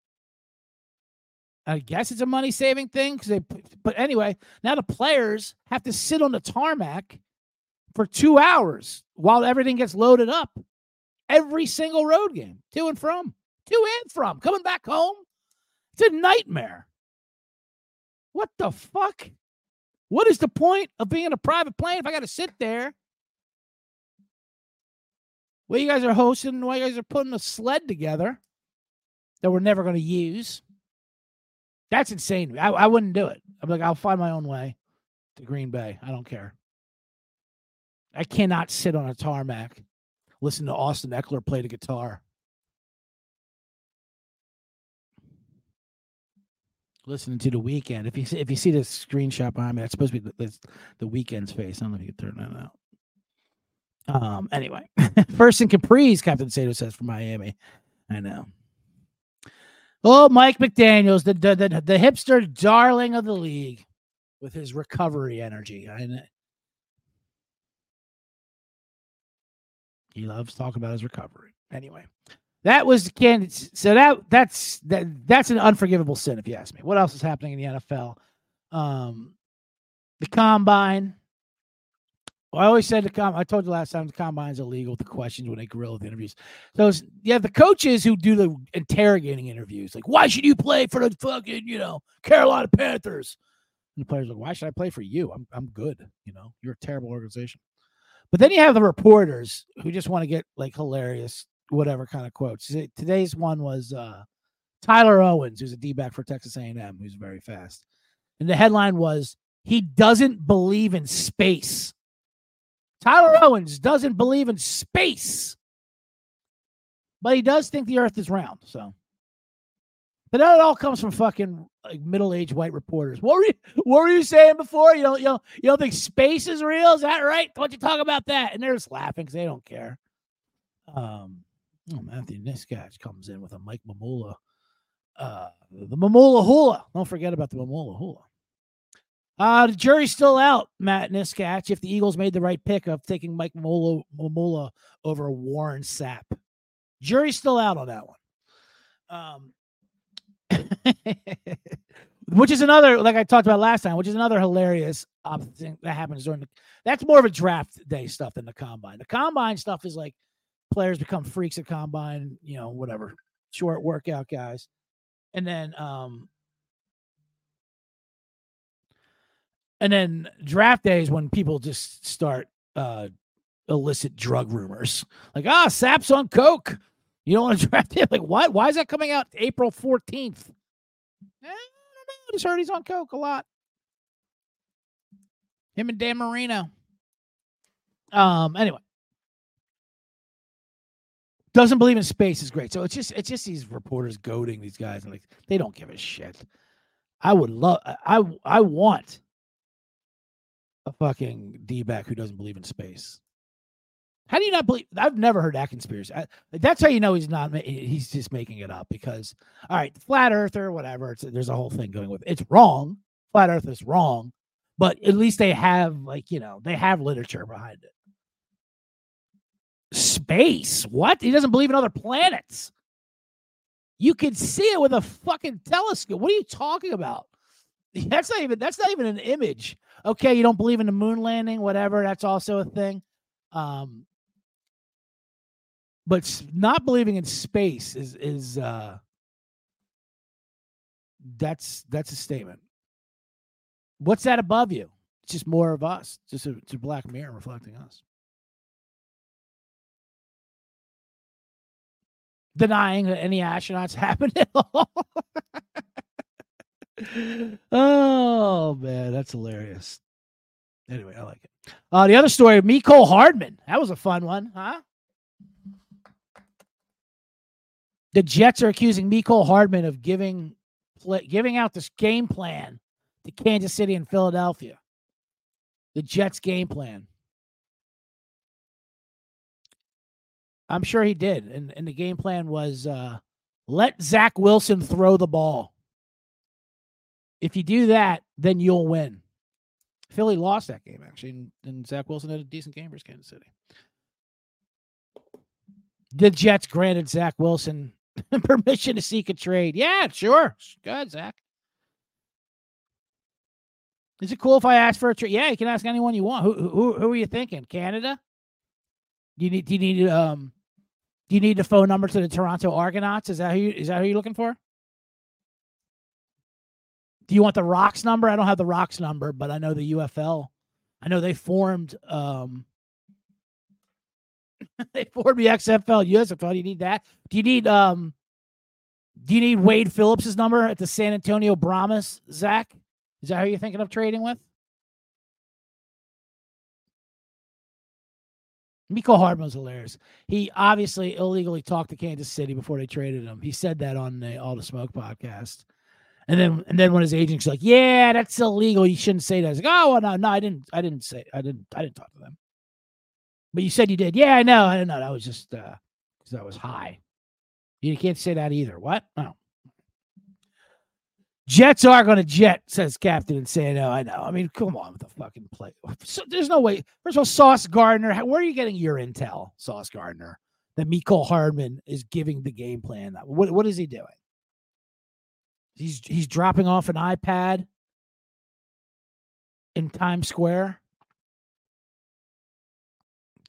Speaker 1: I guess it's a money saving thing because they. But anyway, now the players have to sit on the tarmac for two hours while everything gets loaded up. Every single road game, to and from, to and from, coming back home. It's a nightmare. What the fuck? What is the point of being a private plane if I got to sit there? Well, you guys are hosting, while you guys are putting a sled together that we're never going to use. That's insane. I, I wouldn't do it. I'm like, I'll find my own way. to Green Bay. I don't care. I cannot sit on a tarmac, listen to Austin Ekeler play the guitar. Listening to the Weeknd. If you see, if you see the screenshot behind me, that's supposed to be the, the Weeknd's face. I don't know if you can turn that out. Um. Anyway, first in Capri's, Captain Insano says for Miami. I know. Oh, Mike McDaniel's, the the the, the hipster darling of the league, with his recovery energy. I know. He loves talking about his recovery. Anyway, that was can so that that's that that's an unforgivable sin if you ask me. What else is happening in the NFL? Um, the combine. Well, I always said the com. I told you last time the combine's illegal. The questions when they grill the interviews. So yeah, the coaches who do the interrogating interviews, like why should you play for the fucking you know Carolina Panthers? And the players like, why should I play for you? I'm I'm good. You know, you're a terrible organization. But then you have the reporters who just want to get like hilarious, whatever kind of quotes. Today's one was uh, Tyler Owens, who's a D-back for Texas A&M, who's very fast. And the headline was, he doesn't believe in space. Tyler Owens doesn't believe in space. But he does think the earth is round. So but that all comes from fucking like middle-aged white reporters. What were you what were you saying before? You don't you don't you don't think space is real? Is that right? Don't you talk about that? And they're just laughing because they don't care. Um oh Matthew Niskatch comes in with a Mike Mamula. Uh the Mamula Hula. Don't forget about the Mamula Hula. Uh, the jury's still out, Matt Niskatch, if the Eagles made the right pick of taking Mike Mamula, Mamula over Warren Sapp. Jury's still out on that one. Um, which is another, like I talked about last time, which is another hilarious thing that happens during the. That's more of a draft day stuff than the combine. The combine stuff is like players become freaks at combine, you know, whatever, short workout guys, and then um, and then draft days when people just start uh illicit drug rumors, like ah, Sapp's on coke. You don't want to draft him. Like, what? Why is that coming out April 14th? Eh, I don't know. I just heard he's on coke a lot. Him and Dan Marino. Um, anyway. Doesn't believe in space is great. So it's just it's just these reporters goading these guys and like they don't give a shit. I would love I I want a fucking D back who doesn't believe in space. How do you not believe? I've never heard that conspiracy. I, that's how you know he's not. He's just making it up because, all right, flat earther, whatever. there's a whole thing going with. It. It's wrong. Flat Earth is wrong, but at least they have like you know they have literature behind it. Space? What? He doesn't believe in other planets. You can see it with a fucking telescope. What are you talking about? That's not even. That's not even an image. Okay, you don't believe in the moon landing, whatever. That's also a thing. Um, but not believing in space is is uh that's that's a statement what's that above you it's just more of us just a, it's a black mirror reflecting us denying that any astronauts happened at all oh man that's hilarious anyway i like it uh the other story Mecole Hardman that was a fun one huh The Jets are accusing Mecole Hardman of giving giving out this game plan to Kansas City and Philadelphia. The Jets game plan. I'm sure he did. And, and the game plan was uh, let Zach Wilson throw the ball. If you do that, then you'll win. Philly lost that game, actually, and, and Zach Wilson had a decent game for Kansas City. The Jets granted Zach Wilson permission to seek a trade. Yeah, sure. Good, Zach. Is it cool if I ask for a trade? Yeah, you can ask anyone you want. Who who who are you thinking? Canada? Do you need do you need um do you need the phone number to the Toronto Argonauts? Is that who you, is that who you're looking for? Do you want the Rocks number? I don't have the Rocks number, but I know the UFL. I know they formed um they formed the XFL, USFL. Do you need that? Do you need um do you need Wade Phillips's number at the San Antonio Brahmas, Zach? Is that who you're thinking of trading with? Mecole Hardman's hilarious. He obviously illegally talked to Kansas City before they traded him. He said that on the All the Smoke podcast. And then and then when his agent's like, "Yeah, that's illegal. You shouldn't say that." Was like, "Oh, well, no, no, I didn't. I didn't say. I didn't. I didn't talk to them." But you said you did. Yeah, I know. I know. That was just uh because I was high. You can't say that either. What? No. Jets are going to jet, says Captain Insano. I know. I mean, come on with the fucking play. So, there's no way. First of all, Sauce Gardner, where are you getting your intel, Sauce Gardner, that Mecole Hardman is giving the game plan? What, what is he doing? He's he's dropping off an iPad in Times Square.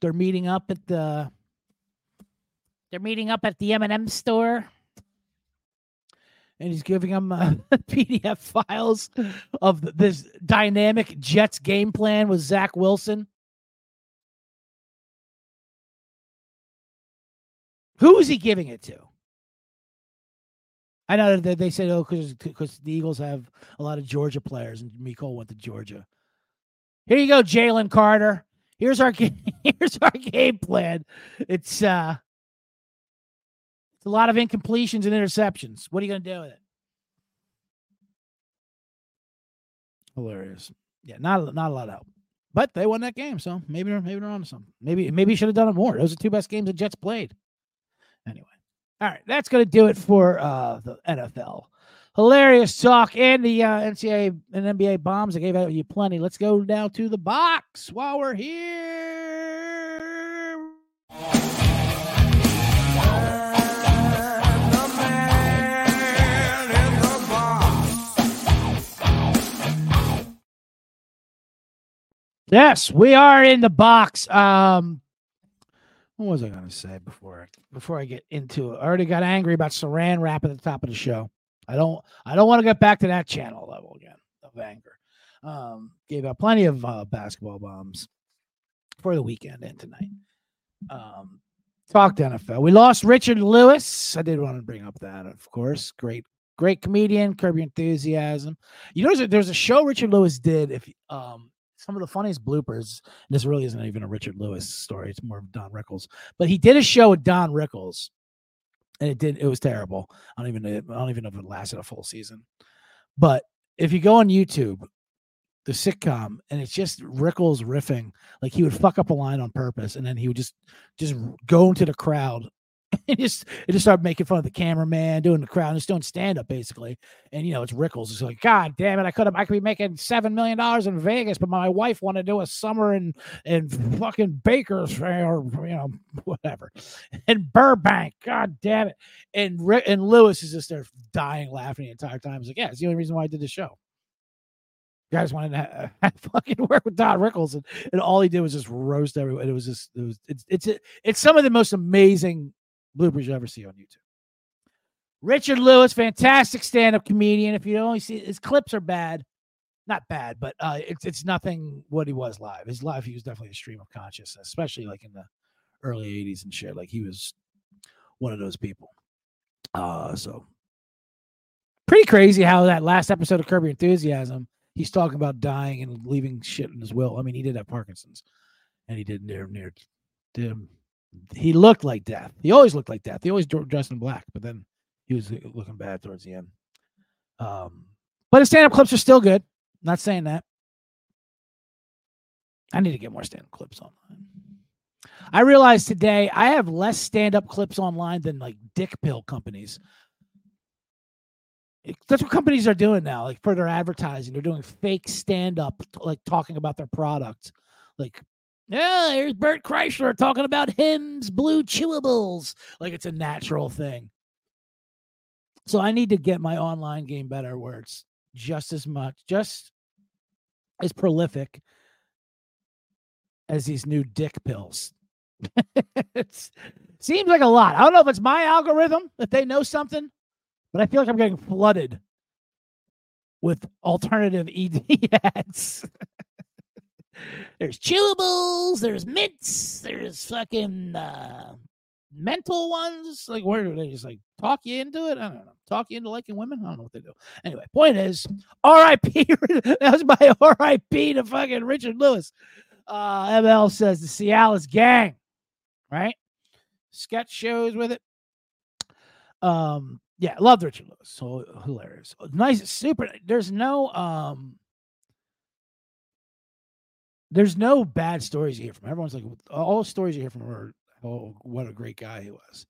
Speaker 1: They're meeting up at the they're meeting up at the M&M store. And he's giving them uh, PDF files of this dynamic Jets game plan with Zach Wilson. Who is he giving it to? I know that they said, oh, because the Eagles have a lot of Georgia players, and Mecole went to Georgia. Here you go, Jalen Carter. Here's our here's our game plan. It's uh, it's a lot of incompletions and interceptions. What are you going to do with it? Hilarious. Yeah, not not a lot of help, but they won that game, so maybe maybe they're on to something. Maybe maybe should have done it more. Those are the two best games the Jets played. Anyway. All right, that's going to do it for uh, the NFL. Hilarious talk and the uh, NCAA and NBA bombs. I gave out you plenty. Let's go now to the box while we're here. Yes, we are in the box. Um, what was I going to say before before I get into it? I already got angry about Saran wrap at the top of the show. I don't I don't want to get back to that channel level again of anger. Um, gave out plenty of uh, basketball bombs for the weekend and tonight. Um, talked NFL. We lost Richard Lewis. I did want to bring up that, of course. Great, great comedian. Curb Your Enthusiasm. You know, there's a, there's a show Richard Lewis did. If um, some of the funniest bloopers. This really isn't even a Richard Lewis story; it's more of Don Rickles. But he did a show with Don Rickles, and it did. It was terrible. I don't even. I don't even know if it lasted a full season. But if you go on YouTube, the sitcom, and it's just Rickles riffing, like he would fuck up a line on purpose, and then he would just just go into the crowd it just it just started making fun of the cameraman, doing the crowd, and just doing stand up basically. And you know, it's Rickles. It's like, God damn it, I could have I could be making seven million dollars in Vegas, but my wife wanted to do a summer in in fucking Baker's or you know whatever, in Burbank. God damn it. And Rick and Lewis is just there dying laughing the entire time. He's like, yeah, it's the only reason why I did the show. You guys wanted to have, fucking work with Don Rickles, and, and all he did was just roast everyone. It was just it was it's it's it's some of the most amazing bloopers you'll ever see on YouTube. Richard Lewis, fantastic stand-up comedian. If you only see his clips are bad, not bad, but uh, it's it's nothing what he was live. His live, he was definitely a stream of consciousness, especially like in the early '80s and shit. Like he was one of those people. Uh, so pretty crazy how that last episode of Your Enthusiasm, he's talking about dying and leaving shit in his will. I mean, he did have Parkinson's, and he did near near did he looked like death. He always looked like death. He always dressed in black, but then he was uh, looking bad towards the end. Um, but his stand-up clips are still good. Not saying that. I need to get more stand-up clips online. I realized today I have less stand-up clips online than like dick pill companies. That's what companies are doing now, like for their advertising. They're doing fake stand-up, like talking about their product, like yeah, here's Bert Kreischer talking about Hims blue chewables. Like it's a natural thing. So I need to get my online game better where it's just as much, just as prolific as these new dick pills. it seems like a lot. I don't know if it's my algorithm, that they know something, but I feel like I'm getting flooded with alternative ED ads there's chewables, there's mints, there's fucking uh, mental ones. Like, where do they just like talk you into it? I don't know. Talk you into liking women? I don't know what they do. Anyway, point is, R.I.P. that was my R.I.P. to fucking Richard Lewis. Uh, ML says the Cialis gang. right? Sketch shows with it. Um, yeah, loved Richard Lewis. So hilarious. Nice, super. There's no um there's no bad stories you hear from. Everyone's like all stories you hear from are oh what a great guy he was.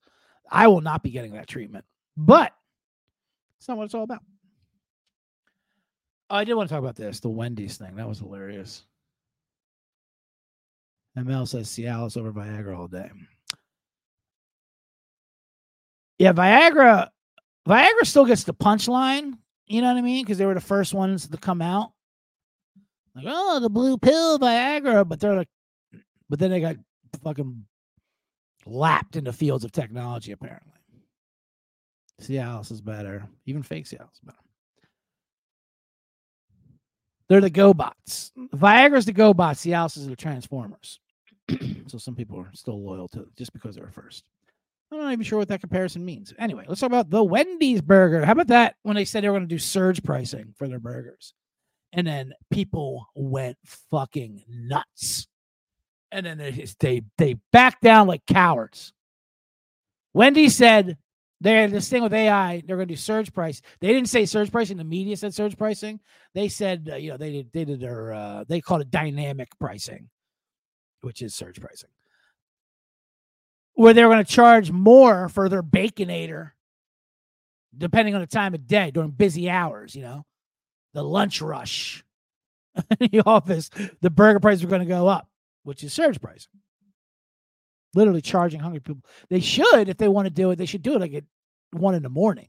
Speaker 1: I will not be getting that treatment. But it's not what it's all about. I did want to talk about this, the Wendy's thing. That was hilarious. ML says Cialis over Viagra all day. Yeah, Viagra, Viagra still gets the punchline. You know what I mean? Because they were the first ones to come out. Like, oh, the blue pill, Viagra, but they're like, but then they got fucking lapped into fields of technology. Apparently, Cialis is better. Even fake Cialis is better. They're the GoBots. Viagra's the GoBots. Cialis is the Transformers. so some people are still loyal to just because they were first. I'm not even sure what that comparison means. Anyway, let's talk about the Wendy's burger. How about that when they said they were going to do surge pricing for their burgers? And then people went fucking nuts. And then they they, they backed down like cowards. Wendy said they had this thing with AI. They're going to do surge price. They didn't say surge pricing. The media said surge pricing. They said, uh, you know, they did they did their uh, they called it dynamic pricing, which is surge pricing where they were going to charge more for their baconator depending on the time of day during busy hours, you know, the lunch rush in the office, the burger prices were going to go up, which is surge pricing. Literally charging hungry people. They should, if they want to do it, they should do it like at one in the morning.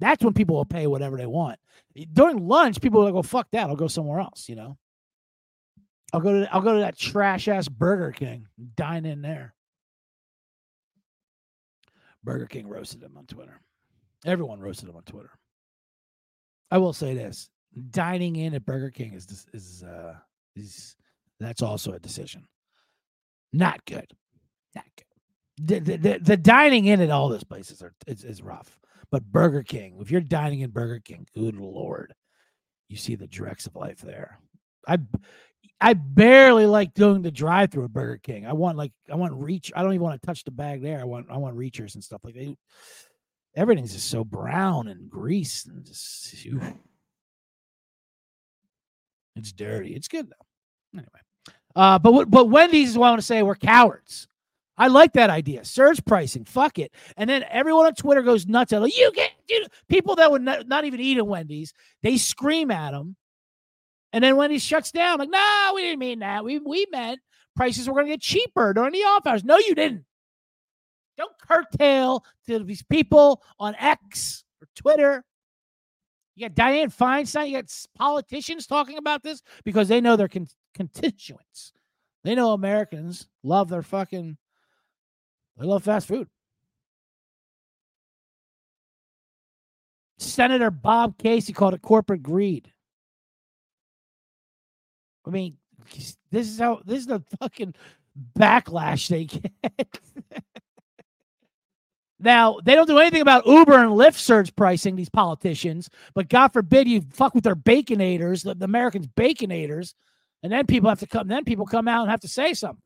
Speaker 1: That's when people will pay whatever they want. During lunch, people will go, fuck that. I'll go somewhere else, you know. I'll go to I'll go to that trash ass Burger King, dine in there. Burger King roasted him on Twitter. Everyone roasted him on Twitter. I will say this: dining in at Burger King is is uh is that's also a decision. Not good. Not good. The, the, the, dining in at all those places are is, is rough. But Burger King, if you're dining in Burger King, good lord, you see the dregs of life there. I I barely like doing the drive through at Burger King. I want like I want reach. I don't even want to touch the bag there. I want I want reachers and stuff like that. Everything's just so brown and grease and just whew. It's dirty. It's good though. Anyway, uh, but but Wendy's is what I want to say. We're cowards. I like that idea. Surge pricing. Fuck it. And then everyone on Twitter goes nuts. Like, you get people that would not, not even eat at Wendy's. They scream at them and then he shuts down, like, no, we didn't mean that. We we meant prices were going to get cheaper during the off hours. No, you didn't. Don't curtail to these people on X or Twitter. You got Dianne Feinstein. You got politicians talking about this because they know their con- constituents. They know Americans love their fucking. They love fast food. Senator Bob Casey called it corporate greed. I mean, this is how this is the fucking backlash they get. now they don't do anything about Uber and Lyft surge pricing. These politicians, but God forbid you fuck with their baconators, the, the Americans baconators, and then people have to come. Then people come out and have to say something.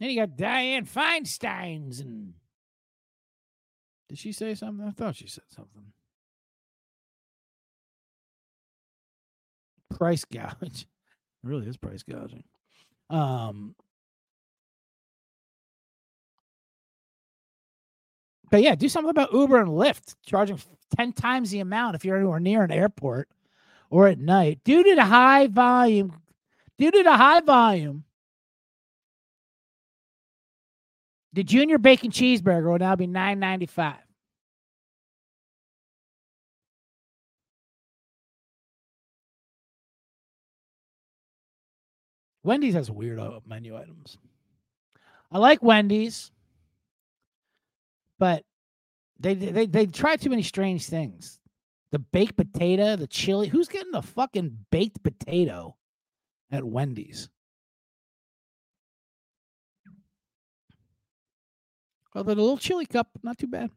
Speaker 1: Then you got Dianne Feinstein's and did she say something? I thought she said something. price gouge. It really is price gouging. Um, but yeah, do something about Uber and Lyft, charging 10 times the amount if you're anywhere near an airport or at night. Due to the high volume, due to the high volume, the junior bacon cheeseburger will now be nine ninety five. Wendy's has weird menu items. I like Wendy's, but they they they try too many strange things. The baked potato, the chili. Who's getting the fucking baked potato at Wendy's? Oh, the little chili cup, not too bad.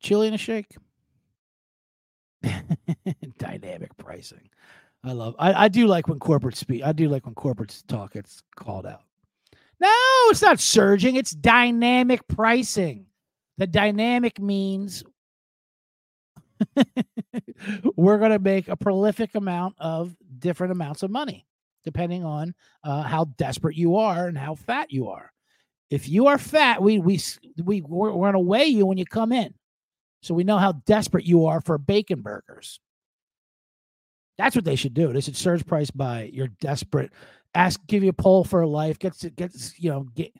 Speaker 1: Chili and a shake. Dynamic pricing. I love. I, I do like when corporate speak. I do like when corporates talk. It's called out. No, it's not surging. It's dynamic pricing. The dynamic means we're going to make a prolific amount of different amounts of money, depending on uh, how desperate you are and how fat you are. If you are fat, we we we we're, we're going to weigh you when you come in, so we know how desperate you are for bacon burgers. That's what they should do. They should surge price by your desperate. Ask, give you a poll for a life. Gets gets you know get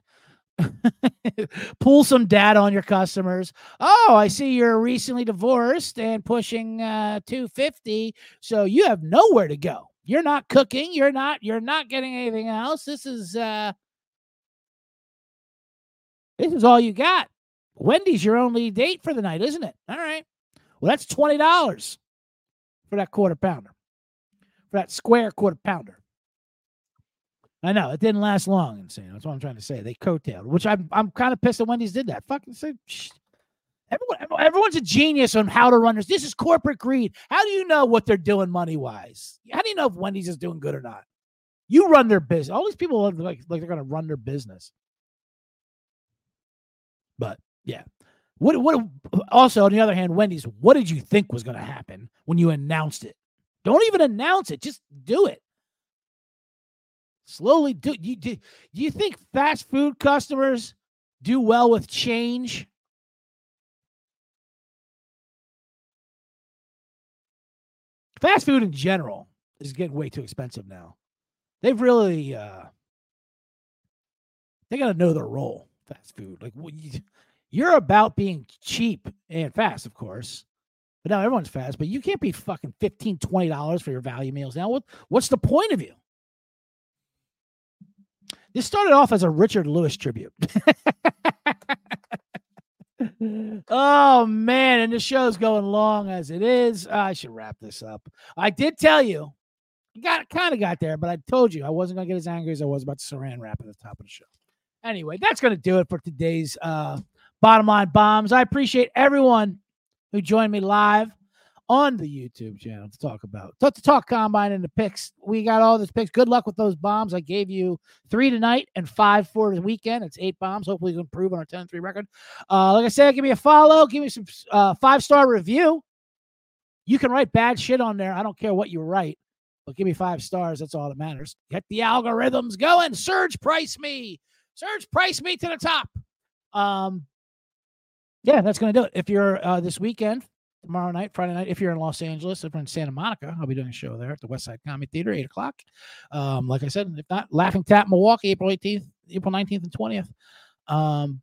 Speaker 1: pull some data on your customers. Oh, I see you're recently divorced and pushing uh, 250, so you have nowhere to go. You're not cooking. You're not. You're not getting anything else. This is. uh This is all you got. Wendy's your only date for the night, isn't it? All right. Well, that's twenty dollars for that quarter pounder, for that square quarter pounder. I know it didn't last long. Insane. That's what I'm trying to say. They coattailed, which I'm I'm kind of pissed that Wendy's did that. Fucking say, everyone, everyone's a genius on how to run this. This is corporate greed. How do you know what they're doing money wise? How do you know if Wendy's is doing good or not? You run their business. All these people look like like they're to run their business. But yeah, what what? Also, on the other hand, Wendy's. What did you think was to happen when you announced it? Don't even announce it. Just do it. Slowly do you do, you think fast food customers do well with change? Fast food in general is getting way too expensive now. They've really uh they got to know their role. Fast food, like you're about being cheap and fast, of course. But now everyone's fast, but you can't be fucking 15 20 dollars for your value meals now. What what's the point of you? This started off as a Richard Lewis tribute. oh man, and the show's going long as it is. I should wrap this up. I did tell you, got kind of got there, but I told you I wasn't gonna get as angry as I was about the Saran wrap at the top of the show. Anyway, that's gonna do it for today's uh, bottom line bombs. I appreciate everyone who joined me live on the YouTube channel to talk about to, to talk combine and the picks. We got all this picks. Good luck with those bombs. I gave you three tonight and five for the weekend. It's eight bombs. Hopefully, we can improve on our 10 3 record. Uh, like I said, give me a follow, give me some uh, five star review. You can write bad shit on there. I don't care what you write, but give me five stars. That's all that matters. Get the algorithms going. Surge price me. Surge price me to the top. Um, yeah, that's going to do it. If you're uh, this weekend, tomorrow night, Friday night. If you're in Los Angeles, if you're in Santa Monica, I'll be doing a show there at the West Side Comedy Theater, eight o'clock. Um, like I said, if not, Laughing Tap Milwaukee, April 18th, April 19th, and 20th. Um,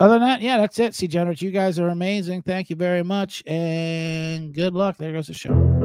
Speaker 1: other than that, yeah, that's it. See, Generate, you guys are amazing. Thank you very much, and good luck. There goes the show.